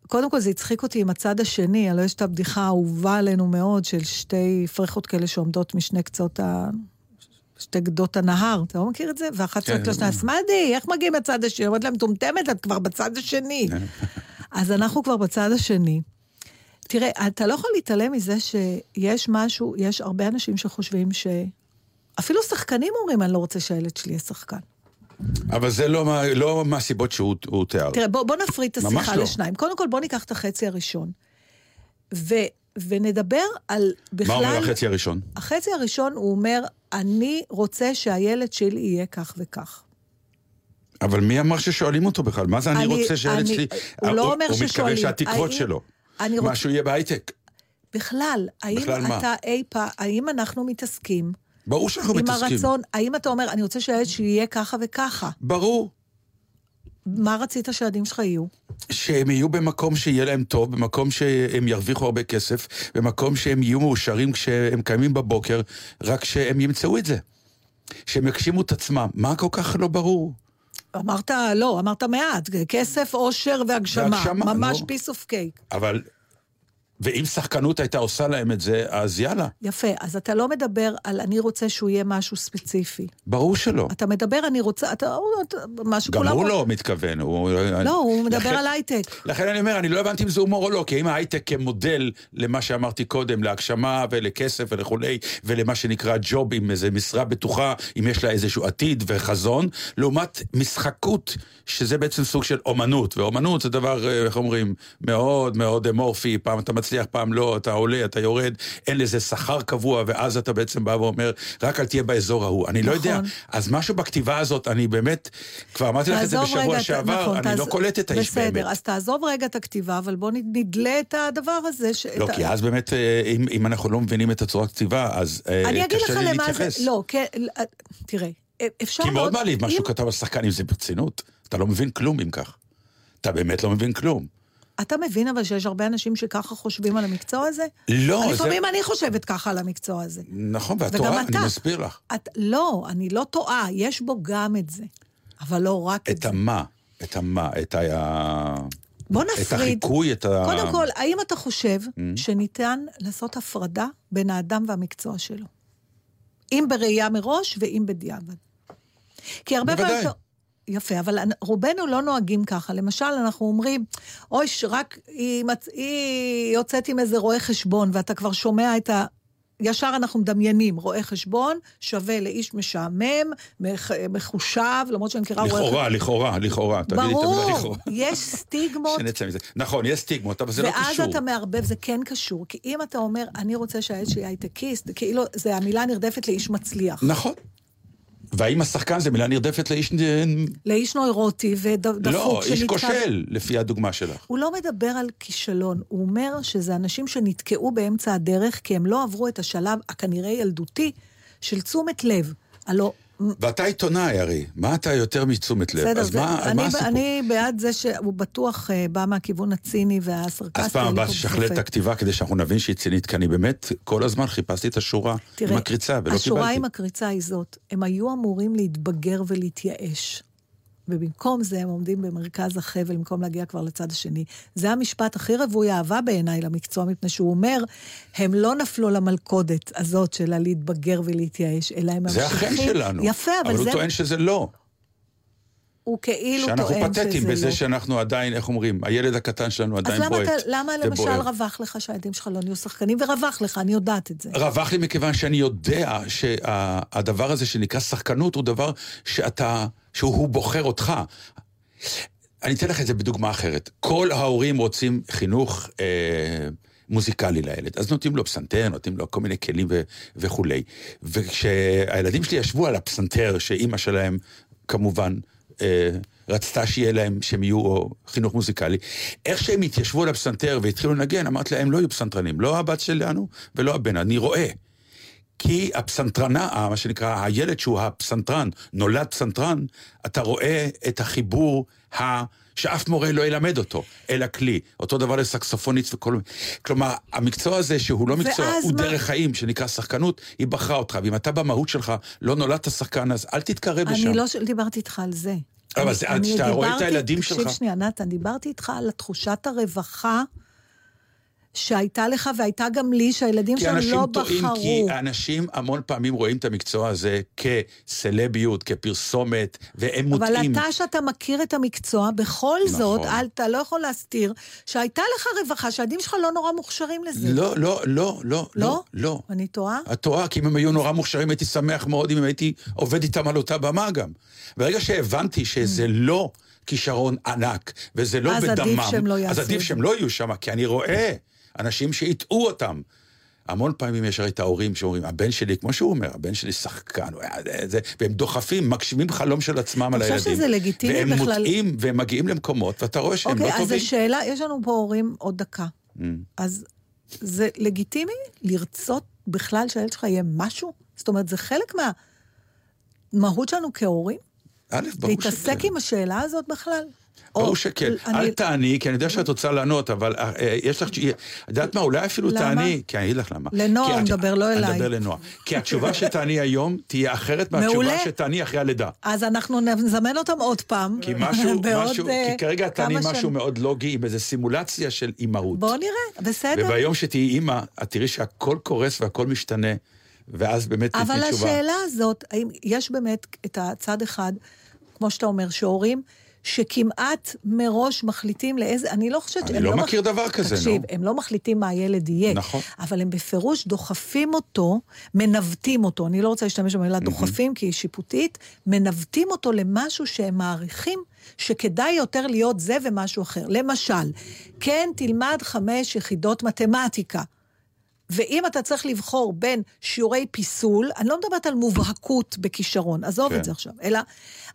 קודם כל, זה הצחיק אותי עם הצד השני, הלוא יש את הבדיחה האהובה עלינו מאוד, של שתי פרחות כאלה שעומדות משני קצות ה... שתי גדות הנהר, אתה לא מכיר את זה? ואחת צועקת כן. לשנייה, סמדי, איך מגיעים לצד השני? אומרת לה, מטומטמת, את כבר בצד השני. אז אנחנו כבר בצד השני. תראה, אתה לא יכול להתעלם מזה שיש משהו, יש הרבה אנשים שחושבים ש... אפילו שחקנים אומרים, אני לא רוצה שהילד שלי יהיה שחקן. אבל זה לא, מה- לא מהסיבות שהוא הוא תיאר. תראה, בוא, בוא נפריד את השיחה לא. לשניים. קודם כל, בוא ניקח את החצי הראשון. ו, ונדבר על בכלל... מה אומר החצי הראשון? החצי הראשון, הוא אומר, אני רוצה שהילד שלי יהיה כך וכך. אבל מי אמר ששואלים אותו בכלל? מה זה אני, אני- רוצה שהילד אני- שלי... הוא לא אומר הוא מתכוון ששואלים. שהתקוות האם- שלו. אני מה רוצה... שהוא יהיה בהייטק. בכלל, האם בכלל מה? אתה אי פעם, האם אנחנו מתעסקים ברור שאנחנו עם מתעסקים. הרצון, האם אתה אומר, אני רוצה שהילד שלי יהיה ככה וככה? ברור. מה רצית שהילדים שלך יהיו? שהם יהיו במקום שיהיה להם טוב, במקום שהם ירוויחו הרבה כסף, במקום שהם יהיו מאושרים כשהם קיימים בבוקר, רק שהם ימצאו את זה. שהם יגשימו את עצמם. מה כל כך לא ברור? אמרת, לא, אמרת מעט, כסף, עושר והגשמה. והגשמה, ממש נו. Piece of cake. אבל... ואם שחקנות הייתה עושה להם את זה, אז יאללה. יפה, אז אתה לא מדבר על אני רוצה שהוא יהיה משהו ספציפי. ברור שלא. אתה מדבר, אני רוצה, אתה, אתה מה גם. הוא לא מתכוון. הוא... לא, הוא מדבר על הייטק. לכן אני אומר, אני לא הבנתי אם זה הומור או לא, כי אם ההייטק כמודל למה שאמרתי קודם, להגשמה ולכסף ולכולי, ולמה שנקרא ג'וב עם איזה משרה בטוחה, אם יש לה איזשהו עתיד וחזון, לעומת משחקות, שזה בעצם סוג של אומנות, ואומנות זה דבר, אה, איך אומרים, מאוד מאוד אמורפי, פעם אתה מצליח, פעם לא, אתה עולה, אתה יורד, אין לזה שכר קבוע, ואז אתה בעצם בא ואומר, רק אל תהיה באזור ההוא. אני לא יודע, נכון. אז משהו בכתיבה הזאת, אני באמת, כבר אמרתי לך את זה בשבוע רגע, שעבר, נכון, אני לא תעז- קולט את האיש באמת. בסדר, אז תעזוב רגע את הכתיבה, אבל בוא נדלה את הדבר הזה. ש- לא, את כי אז באמת, אה, אם, אם אנחנו לא מבינים את הצורת כתיבה, אז אה, אני אגיד לך קשה לי למה להתייחס. זה... לא, כן, אה, תראה, אפשר כי מאוד מאוד... מעליב מה שהוא כתב על שחקן, אם זה ברצינות. אתה לא מבין כלום אם כך. אתה באמת לא מבין כלום. אתה מבין אבל שיש הרבה אנשים שככה חושבים על המקצוע הזה? לא, זה... לפעמים אני חושבת ככה על המקצוע הזה. נכון, ואת טועה. אני מסביר לך. את, לא, אני לא טועה, יש בו גם את זה. אבל לא רק את, את זה. המה, את המה, את ה... בוא את נפריד. החיקוי, את ה... קודם כל, האם אתה חושב Mm. שניתן לעשות הפרדה בין האדם והמקצוע שלו? אם בראייה מראש ואם בדיעבד. כי הרבה פעמים... בוודאי. יפה, אבל רובנו לא נוהגים ככה. למשל, אנחנו אומרים, אוי, רק היא, מצ... היא יוצאת עם איזה רואה חשבון, ואתה כבר שומע את ה... ישר אנחנו מדמיינים, רואה חשבון שווה לאיש משעמם, מח... מחושב, למרות שאני מכירה רואה לכאורה, לכאורה, לכאורה. ברור. יש סטיגמות, שנצא מזה. נכון, יש סטיגמות, אבל זה לא ואז קשור. אתה מערבב, זה כן קשור. כי אם אתה אומר, אני רוצה שהילד שלי הייטקיסט, כאילו, זה המילה נרדפת לאיש מצליח. נכון. והאם השחקן זה מילה נרדפת לאיש... לאיש נוירוטי ודפוק לא, איש שנתקע- כושל, לפי הדוגמה שלך. הוא לא מדבר על כישלון, הוא אומר שזה אנשים שנתקעו באמצע הדרך כי הם לא עברו את השלב הכנראה ילדותי של תשומת לב. הלא, ואתה עיתונאי הרי, מה אתה יותר מתשומת לב? בסדר, אז זה, מה, אני, מה הסיפור? אני בעד זה שהוא בטוח uh, בא מהכיוון הציני והסרקסטי. אז פעם הבאה תשכלל את. הכתיבה כדי שאנחנו נבין שהיא צינית, כי אני באמת כל הזמן חיפשתי את השורה עם הקריצה, ולא השורה קיבלתי. עם הקריצה היא זאת, הם היו אמורים להתבגר ולהתייאש. ובמקום זה הם עומדים במרכז החבל, במקום להגיע כבר לצד השני. זה המשפט הכי רווי אהבה בעיניי למקצוע, מפני שהוא אומר, הם לא נפלו למלכודת הזאת של הלהתבגר ולהתייאש, אלא הם זה ממשיכים... החן שלנו. יפה, אבל, אבל זה... הוא טוען שזה לא. הוא כאילו שאנחנו טוען שזה פתטיים בזה לא. שאנחנו עדיין, איך אומרים, הילד הקטן שלנו אז עדיין למה, בועט. אתה, למה למשל ובוער. רווח לך שהילדים שלך לא נהיו שחקנים? ורווח לך, אני יודעת את זה. רווח לי מכיוון שאני יודע שהדבר הזה שנקרא שחקנות הוא דבר שאתה, שהוא הוא בוחר אותך. אני אתן לך את זה בדוגמה אחרת. כל ההורים רוצים חינוך אה, מוזיקלי לילד, אז נותנים לו פסנתר, נותנים לו כל מיני כלים ו- וכולי. וכשהילדים שלי ישבו על הפסנתר, שאימא שלהם כמובן רצתה שיהיה להם, שהם יהיו חינוך מוזיקלי, איך שהם התיישבו על הפסנתר והתחילו לנגן, אמרתי להם, לא יהיו פסנתרנים, לא הבת שלנו ולא הבן, אני רואה. כי הפסנתרנה, מה שנקרא, הילד שהוא הפסנתרן, נולד פסנתרן, אתה רואה את החיבור ה... שאף מורה לא ילמד אותו, אלא כלי. אותו דבר לסקסופוניסט וכל... כלומר, המקצוע הזה, שהוא לא מקצוע, הוא מה? דרך חיים, שנקרא שחקנות, היא בחרה אותך. ואם אתה במהות שלך לא נולדת שחקן, אז אל תתקרב לשם. אני לא ש- דיברתי איתך על זה. אבל כשאתה רואה את הילדים תקשיב שלך- שנייה, נתן, דיברתי איתך על תחושת הרווחה שהייתה לך והייתה גם לי, שהילדים אנשים לא טועים, בחרו. כי אנשים המון פעמים רואים את המקצוע הזה כסלביות, כפרסומת, והם אבל מוטעים. אתה, שאתה מכיר את המקצוע, בכל נכון. זאת, אל, אתה לא יכול להסתיר שהייתה לך רווחה, שהילדים שלך לא נורא מוכשרים לזה. לא, לא, לא, לא, לא? לא, לא. אני טועה? את טועה, כי אם הם היו נורא מוכשרים, הייתי שמח מאוד אם הייתי עובד איתם על אותה במה גם. ברגע שהבנתי שזה לא כישרון ענק, וזה לא אז עדיף בדמם, שהם לא אז עדיף שהם לא יהיו שם, כי אני רואה אנשים שהטעו אותם. המון פעמים יש הרי את ההורים שאומרים, הבן שלי, כמו שהוא אומר, הבן שלי שחקן, זה, והם דוחפים, מגשימים חלום של עצמם על אני הילדים. חושבת שזה לגיטימי והם בכלל. מוטעים, והם מגיעים למקומות, ואתה רואה שהם אוקיי, לא אז טובים. השאלה, יש לנו פה הורים עוד דקה. Mm. אז זה לגיטימי לרצות בכלל שהילד שלך יהיה משהו? זאת אומרת, זה חלק מהמהות שלנו כהורים? א', ברור שכן. להתעסק עם השאלה הזאת בכלל? ברור או- שכן. אני- אל תעני, כי אני יודע שאת רוצה לענות, אבל אה, אה, יש לך... את יודעת מה, אולי אפילו למה? תעני, כי אני אגיד לך למה. לנועה הוא מדבר, לא אני אליי. מדבר לנועה. כי התשובה שתעני היום תהיה אחרת מהתשובה. שתעני אחרי הלידה. אז אנחנו נזמן אותם עוד פעם. כי משהו, [laughs] משהו, אה, כי כרגע תעני משהו. מאוד לוגי עם איזו סימולציה של אימהות. בואו נראה, בסדר. וביום שתהיי אימא, את תראי שהכל קורס והכל משתנה, ואז באמת תתני אבל תשובה. השאלה הזאת, האם יש באמת את הצד אחד, כמו שאתה אומר, שהורים שכמעט מראש מחליטים לאיזה, אני לא חושבת... אני לא מח- מכיר דבר כזה, תקשיב, נו. הם לא מחליטים מה הילד יהיה. נכון. אבל הם בפירוש דוחפים אותו, מנווטים אותו, אני לא רוצה להשתמש במילה דוחפים, כי היא שיפוטית, מנווטים אותו למשהו שהם מעריכים שכדאי יותר להיות זה ומשהו אחר. למשל, כן, תלמד חמש יחידות מתמטיקה. ואם אתה צריך לבחור בין שיעורי פיסול, אני לא מדברת על מובהקות בכישרון, עזוב כן. את זה עכשיו, אלא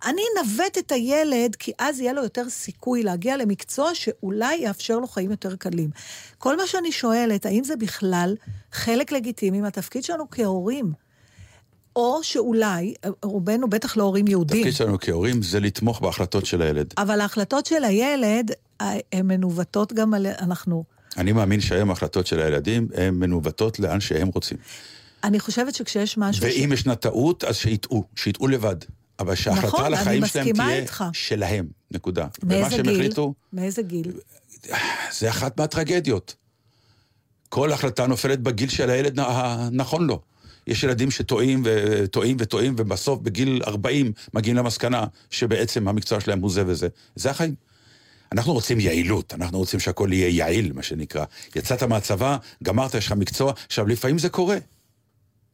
אני אנווט את הילד, כי אז יהיה לו יותר סיכוי להגיע למקצוע שאולי יאפשר לו חיים יותר קלים. כל מה שאני שואלת, האם זה בכלל חלק לגיטימי מהתפקיד שלנו כהורים? או שאולי, רובנו בטח לא הורים יהודים, התפקיד שלנו כהורים זה לתמוך בהחלטות של הילד. אבל ההחלטות של הילד, אה, הן מנווטות גם על... אנחנו... אני מאמין שהיום ההחלטות של הילדים הן מנווטות לאן שהם רוצים. אני חושבת שכשיש משהו... ואם ישנה טעות, אז שיטעו, שיטעו לבד. אבל שההחלטה נכון, על החיים שלהם תהיה איתך. שלהם, נקודה. מאיזה גיל? החליטו, מאיזה גיל? זה אחת מהטרגדיות. כל החלטה נופלת בגיל של הילד הנכון לו. יש ילדים שטועים וטועים וטועים, ובסוף בגיל 40 מגיעים למסקנה שבעצם המקצוע שלהם הוא זה וזה. זה החיים. אנחנו רוצים יעילות, אנחנו רוצים שהכל יהיה יעיל, מה שנקרא. יצאת מהצבא, גמרת, יש לך מקצוע, עכשיו לפעמים זה קורה.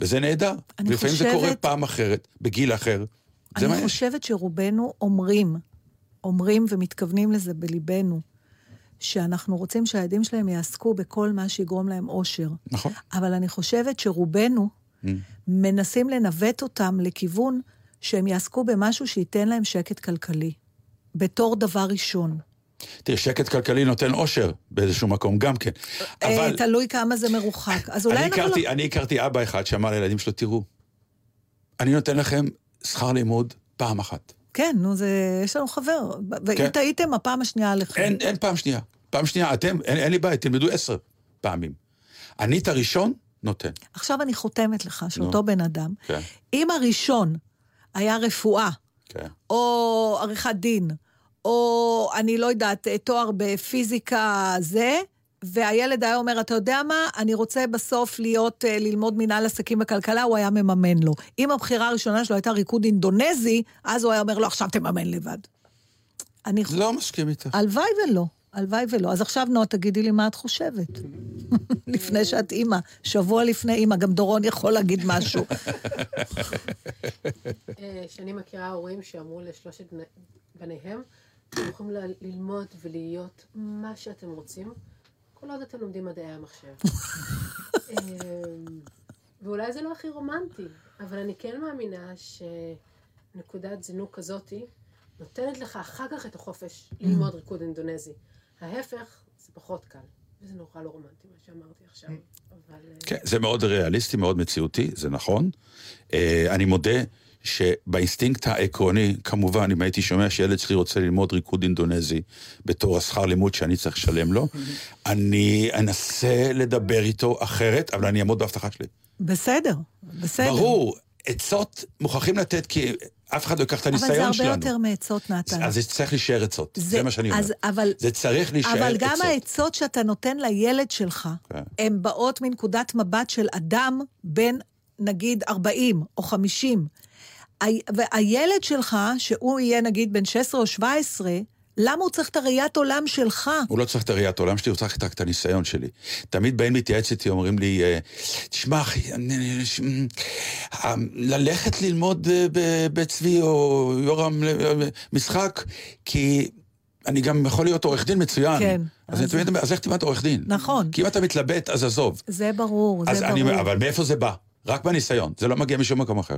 וזה נהדר. אני ולפעמים זה חושבת- קורה פעם אחרת, בגיל אחר. זה מה אני יש. חושבת שרובנו אומרים, אומרים ומתכוונים לזה בליבנו, שאנחנו רוצים שהילדים שלהם יעסקו בכל מה שיגרום להם אושר. נכון. אבל אני חושבת שרובנו Mm. מנסים לנווט אותם לכיוון שהם יעסקו במשהו שייתן להם שקט כלכלי. בתור דבר ראשון. תראה, שקט כלכלי נותן אושר באיזשהו מקום גם כן. אבל... אבל תלוי כמה זה מרוחק. אז אולי אני אנחנו הכרתי, לא... אני הכרתי אבא אחד שאמר לילדים שלו, תראו, אני נותן לכם שכר לימוד פעם אחת. כן, נו, זה... יש לנו חבר. ואם כן. טעיתם, הפעם השנייה עליכם. אין, אין פעם שנייה. פעם שנייה, אתם, אין, אין לי בעיה, תלמדו עשר פעמים. אני את הראשון נותן. עכשיו אני חותמת לך, של נו. אותו בן אדם. כן, אם הראשון היה רפואה, כן. או עריכת דין, או אני לא יודעת, תואר בפיזיקה זה, והילד היה אומר, אתה יודע מה, אני רוצה בסוף להיות, אה, ללמוד מנהל עסקים בכלכלה, הוא היה מממן לו. אם הבחירה הראשונה שלו הייתה ריקוד אינדונזי, אז הוא היה אומר לו, עכשיו תממן לבד. אני חושבת... לא מסכים איתך. הלוואי ולא, הלוואי ולא. אז עכשיו, נועה, תגידי לי מה את חושבת. [laughs] לפני שאת אימא, שבוע לפני אימא, גם דורון יכול להגיד משהו. [laughs] אה, שאני מכירה הורים שאמרו לשלושת בני- בניהם, אתם יכולים ללמוד ולהיות מה שאתם רוצים, כל עוד אתם לומדים מדעי המחשב. [laughs] אה, ואולי זה לא הכי רומנטי, אבל אני כן מאמינה שנקודת זינוק כזאתי נותנת לך אחר כך את החופש ללמוד ריקוד אינדונזי. ההפך, זה פחות קל. וזה נורא לא רומנטי, מה שאמרתי עכשיו. אבל... אה, כן, זה מאוד ריאליסטי, מאוד מציאותי, זה נכון. אה, אני מודה שבאינסטינקט העקרוני, כמובן, אם הייתי שומע שילד שלי רוצה ללמוד ריקוד אינדונזי בתור השכר לימוד שאני צריך לשלם לו, [laughs] אני אנסה לדבר איתו אחרת, אבל אני אעמוד בהבטחה שלי. בסדר, בסדר. ברור, עצות מוכרחים לתת, כי אף אחד לא ייקח את אבל זה הניסיון הרבה שלנו. יותר מעצות, נתן. אז זה צריך להישאר עצות, זה מה שאני אומר. אז, אבל, זה צריך להישאר עצות. אבל גם העצות שאתה נותן לילד שלך, כן. הן באות מנקודת מבט של אדם בן, נגיד, 40 או 50. והילד שלך, שהוא יהיה נגיד בן 16 או 17, למה הוא צריך את הראיית עולם שלך? הוא לא צריך את הראיית העולם שלי, הוא צריך את הניסיון שלי. תמיד באים להתייעץ איתי, אומרים לי, אה, תשמע אחי, אני- אני- אה, ללכת ללמוד אה, בצבי או יורם משחק, כי אני גם יכול להיות עורך דין מצוין. כן. אז אני תמיד אז איך תלמד עורך דין? נכון. כי אם אתה מתלבט, אז עזוב. זה ברור, אז זה אני ברור. אומר, אבל מאיפה זה בא? רק בניסיון, זה לא מגיע משום מקום אחר.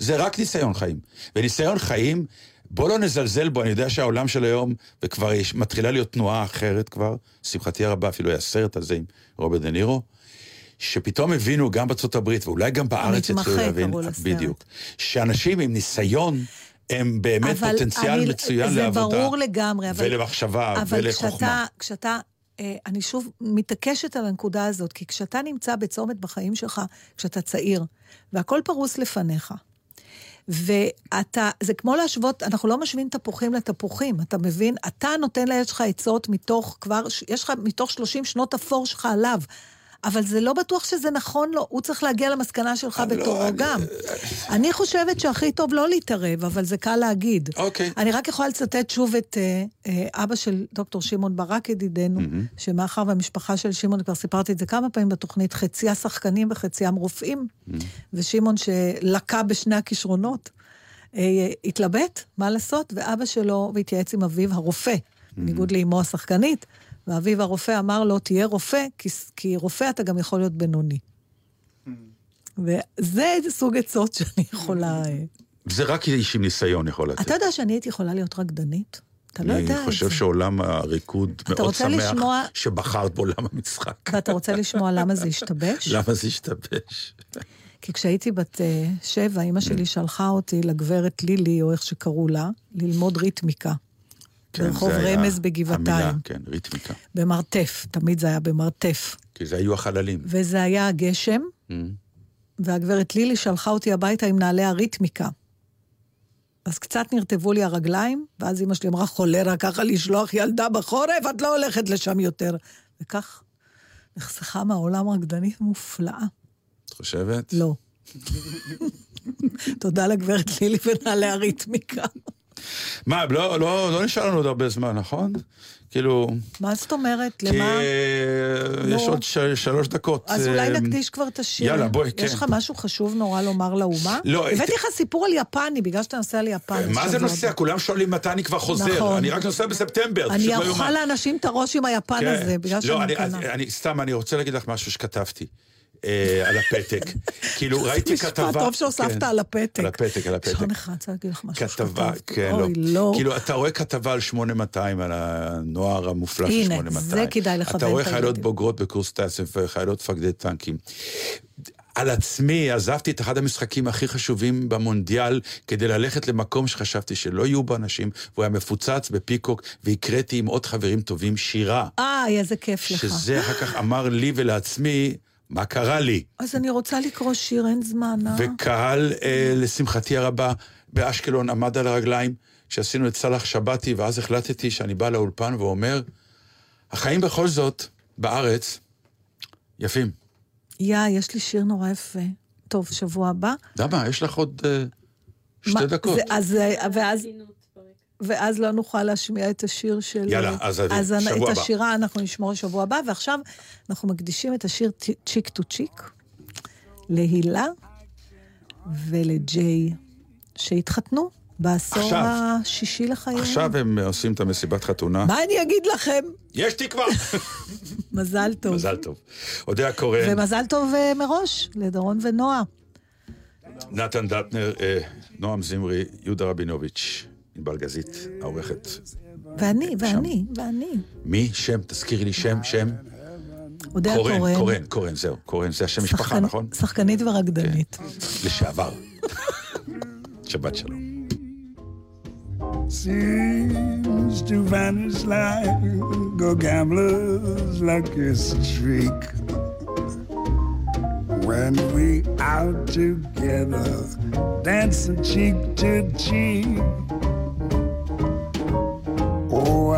זה רק ניסיון חיים. וניסיון חיים, בוא לא נזלזל בו, אני יודע שהעולם של היום, וכבר יש, מתחילה להיות תנועה אחרת כבר, לשמחתי הרבה אפילו היה סרט על זה עם רוברט דה נירו, שפתאום הבינו גם בארצות הברית, ואולי גם בארץ התחילו להבין. בדיוק, שאנשים עם ניסיון, הם באמת אבל פוטנציאל אני- מצוין זה לעבודה. ברור לגמרי, אבל... ולמחשבה, אבל ולחוכמה. כשאתה, כשאתה, אה, אני שוב מתעקשת על הנקודה הזאת, כי כשאתה נמצא בצומת בחיים שלך, כשאתה צעיר, והכל פרוס לפניך, ואתה, זה כמו להשוות, אנחנו לא משווים תפוחים לתפוחים, אתה מבין? אתה נותן לילד שלך עצות מתוך כבר, יש לך מתוך 30 שנות אפור שלך עליו. אבל זה לא בטוח שזה נכון לו, הוא צריך להגיע למסקנה שלך אני לא- בתורו אני- גם. אני חושבת שהכי טוב לא להתערב, אבל זה קל להגיד. אוקיי. אני רק יכולה לצטט שוב את אה, אה, אבא של דוקטור שמעון ברק, ידידנו, שמאחר והמשפחה של שמעון, כבר סיפרתי את זה כמה פעמים בתוכנית, חציה שחקנים וחציים רופאים, ושמעון שלקה בשני הכישרונות, אה, התלבט, מה לעשות, ואבא שלו, והתייעץ עם אביו הרופא, בניגוד לאמו השחקנית, ואביו הרופא אמר לו, תהיה רופא, כי, כי רופא אתה גם יכול להיות בינוני. וזה סוג עצות שאני יכולה... אה, זה רק איש עם ניסיון יכול לתת. אתה יודע שאני הייתי יכולה להיות רקדנית? אתה לא יודע את זה. אני חושב שעולם הריקוד מאוד רוצה שמח לשמוע- שבחרת בעולם המשחק. ואתה רוצה לשמוע למה זה השתבש? [laughs] למה זה השתבש? כי כשהייתי בת אה, שבע, אימא שלי שלחה אותי לגברת לילי, או איך שקראו לה, ללמוד ריתמיקה. כן, ברחוב רמז בגבעתיים. המילה, כן, ריתמיקה. במרתף, תמיד זה היה במרתף. כי זה היו החללים. וזה היה הגשם, Mm. והגברת לילי שלחה אותי הביתה עם נעלי הריתמיקה. אז קצת נרטבו לי הרגליים, ואז אמא שלי אמרה, חולרה ככה לשלוח ילדה בחורף, את לא הולכת לשם יותר. וכך נחסכה מהעולם רקדנית מופלאה. את חושבת? לא. [laughs] תודה לגברת לילי ונעלי הריתמיקה. מה, לא, לא, לא נשאר לנו עוד הרבה זמן, נכון? כאילו... מה זאת אומרת? כי למה? אה, יש נו. עוד ש- שלוש דקות. אז אולי אה, נקדיש כבר את השיר. יאללה, בואי, כן. יש לך משהו חשוב נורא לומר לאומה? לא, הבאתי את- לך סיפור על יפני, בגלל שאתה נוסע ליפן. מה זה נוסע? הבא. כולם שואלים מתי אני כבר חוזר. נכון. אני רק נוסע בספטמבר. אני לא אוכל. לאנשים את הראש עם היפן כן. הזה, בגלל לא, שאני אני, מקנאה. אז, אני, סתם, אני רוצה להגיד לך משהו שכתבתי. אה, על הפתק. כאילו, ראיתי משפט כתבה... טוב שהוספת כן, על הפתק. על הפתק, על הפתק. שעון אחד, רוצה להגיד לך משהו כתבה. כן, לא. אוי, לא. כאילו, אתה רואה כתבה על 8200, על הנוער המופלא של הנה, 8200. זה כדאי לכוון אתה רואה את חיילות הילדים. בוגרות בקורס טייסים וחיילות מפקדי טנקים. על עצמי עזבתי את אחד המשחקים הכי חשובים במונדיאל כדי ללכת למקום שחשבתי שלא יהיו בו אנשים, והוא היה מפוצץ בפיקוק, והקראתי עם עוד חברים טובים שירה. איי, איזה כיף לך. שזה אחר כך אמר לי ולעצמי, מה קרה לי? אז אני רוצה לקרוא שיר, אין זמן, אה? וקהל, אה, לשמחתי הרבה, באשקלון עמד על הרגליים, כשעשינו את סאלח שבתי, ואז החלטתי שאני בא לאולפן ואומר, החיים בכל זאת, בארץ, יפים. יא, יש לי שיר נורא יפה. טוב, שבוע הבא. למה? יש לך עוד אה, שתי מה, דקות. זה, אז, אה, ואז, ואז לא נוכל להשמיע את השיר של... יאללה, אז אז שבוע את הבא. השירה אנחנו נשמור לשבוע הבא, ועכשיו אנחנו מקדישים את השיר צ'י- צ'יק טו צ'יק להילה ולג'יי, שהתחתנו בעשור עכשיו. השישי לחייהם. עכשיו הם עושים את המסיבת חתונה. מה אני אגיד לכם? יש תקווה! [laughs] מזל טוב. מזל טוב. אודיה קורן, ומזל טוב אה, מראש לדורון ונועה. נתן דטנר, אה, נועם זמרי, יהודה רבינוביץ', ענבל גזית, העורכת. ואני, ואני, ואני. מי? שם? תזכירי לי שם, שם. אודיה קורן, קורן. קורן, קורן, זהו, קורן, זה השם משפחה, נכון? שחקנית ורקדנית. לשעבר. שבת שלום. seems to vanish like a gambler's lucky streak. When we out together, dancing cheek to cheek.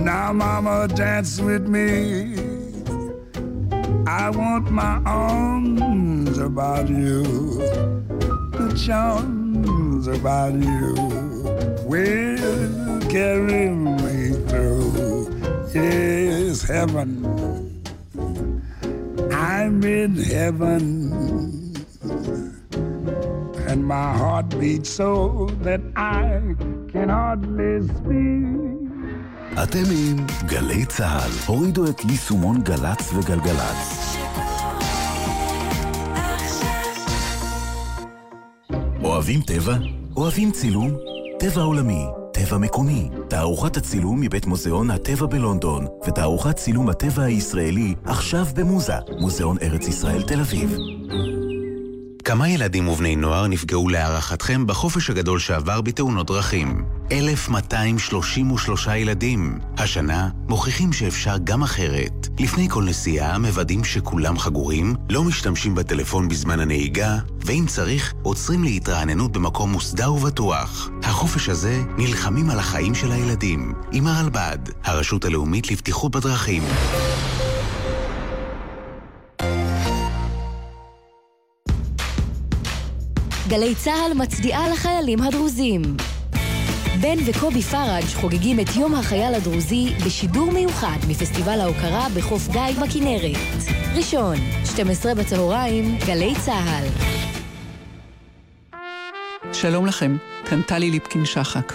Now, mama, dance with me. I want my arms about you, the charms about you will carry me through. Yes, heaven. I'm in heaven. And my heart beats so that I can hardly speak. אתם עם גלי צה"ל. הורידו את יישומון גל"צ וגלגלצ. אוהבים טבע? אוהבים צילום? טבע עולמי, טבע מקומי. תערוכת הצילום מבית מוזיאון הטבע בלונדון, ותערוכת צילום הטבע הישראלי עכשיו במוזה, מוזיאון ארץ ישראל תל אביב. כמה ילדים ובני נוער נפגעו להערכתכם בחופש הגדול שעבר בתאונות דרכים? 1,233 ילדים. השנה מוכיחים שאפשר גם אחרת. לפני כל נסיעה מוודאים שכולם חגורים, לא משתמשים בטלפון בזמן הנהיגה, ואם צריך, עוצרים להתרעננות במקום מוסדר ובטוח. החופש הזה נלחמים על החיים של הילדים. עם הרלב"ד, הרשות הלאומית לבטיחות בדרכים. גלי צה"ל מצדיעה לחיילים הדרוזים. בן וקובי פראג' חוגגים את יום החייל הדרוזי בשידור מיוחד מפסטיבל ההוקרה בחוף גיא בכנרת. ראשון, 12 בצהריים, גלי צה"ל. שלום לכם, כאן טלי ליפקין-שחק.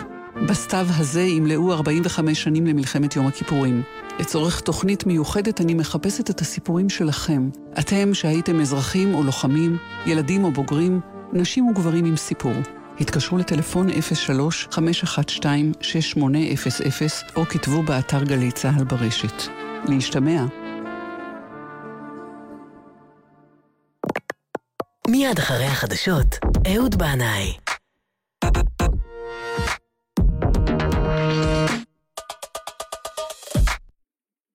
בסתיו הזה ימלאו 45 שנים למלחמת יום הכיפורים. לצורך תוכנית מיוחדת אני מחפשת את הסיפורים שלכם. אתם שהייתם אזרחים או לוחמים, ילדים או בוגרים, נשים וגברים עם סיפור. התקשרו לטלפון 03-512-6800 או כתבו באתר גלי צה"ל ברשת. להשתמע. מיד אחרי החדשות, אהוד בנאי.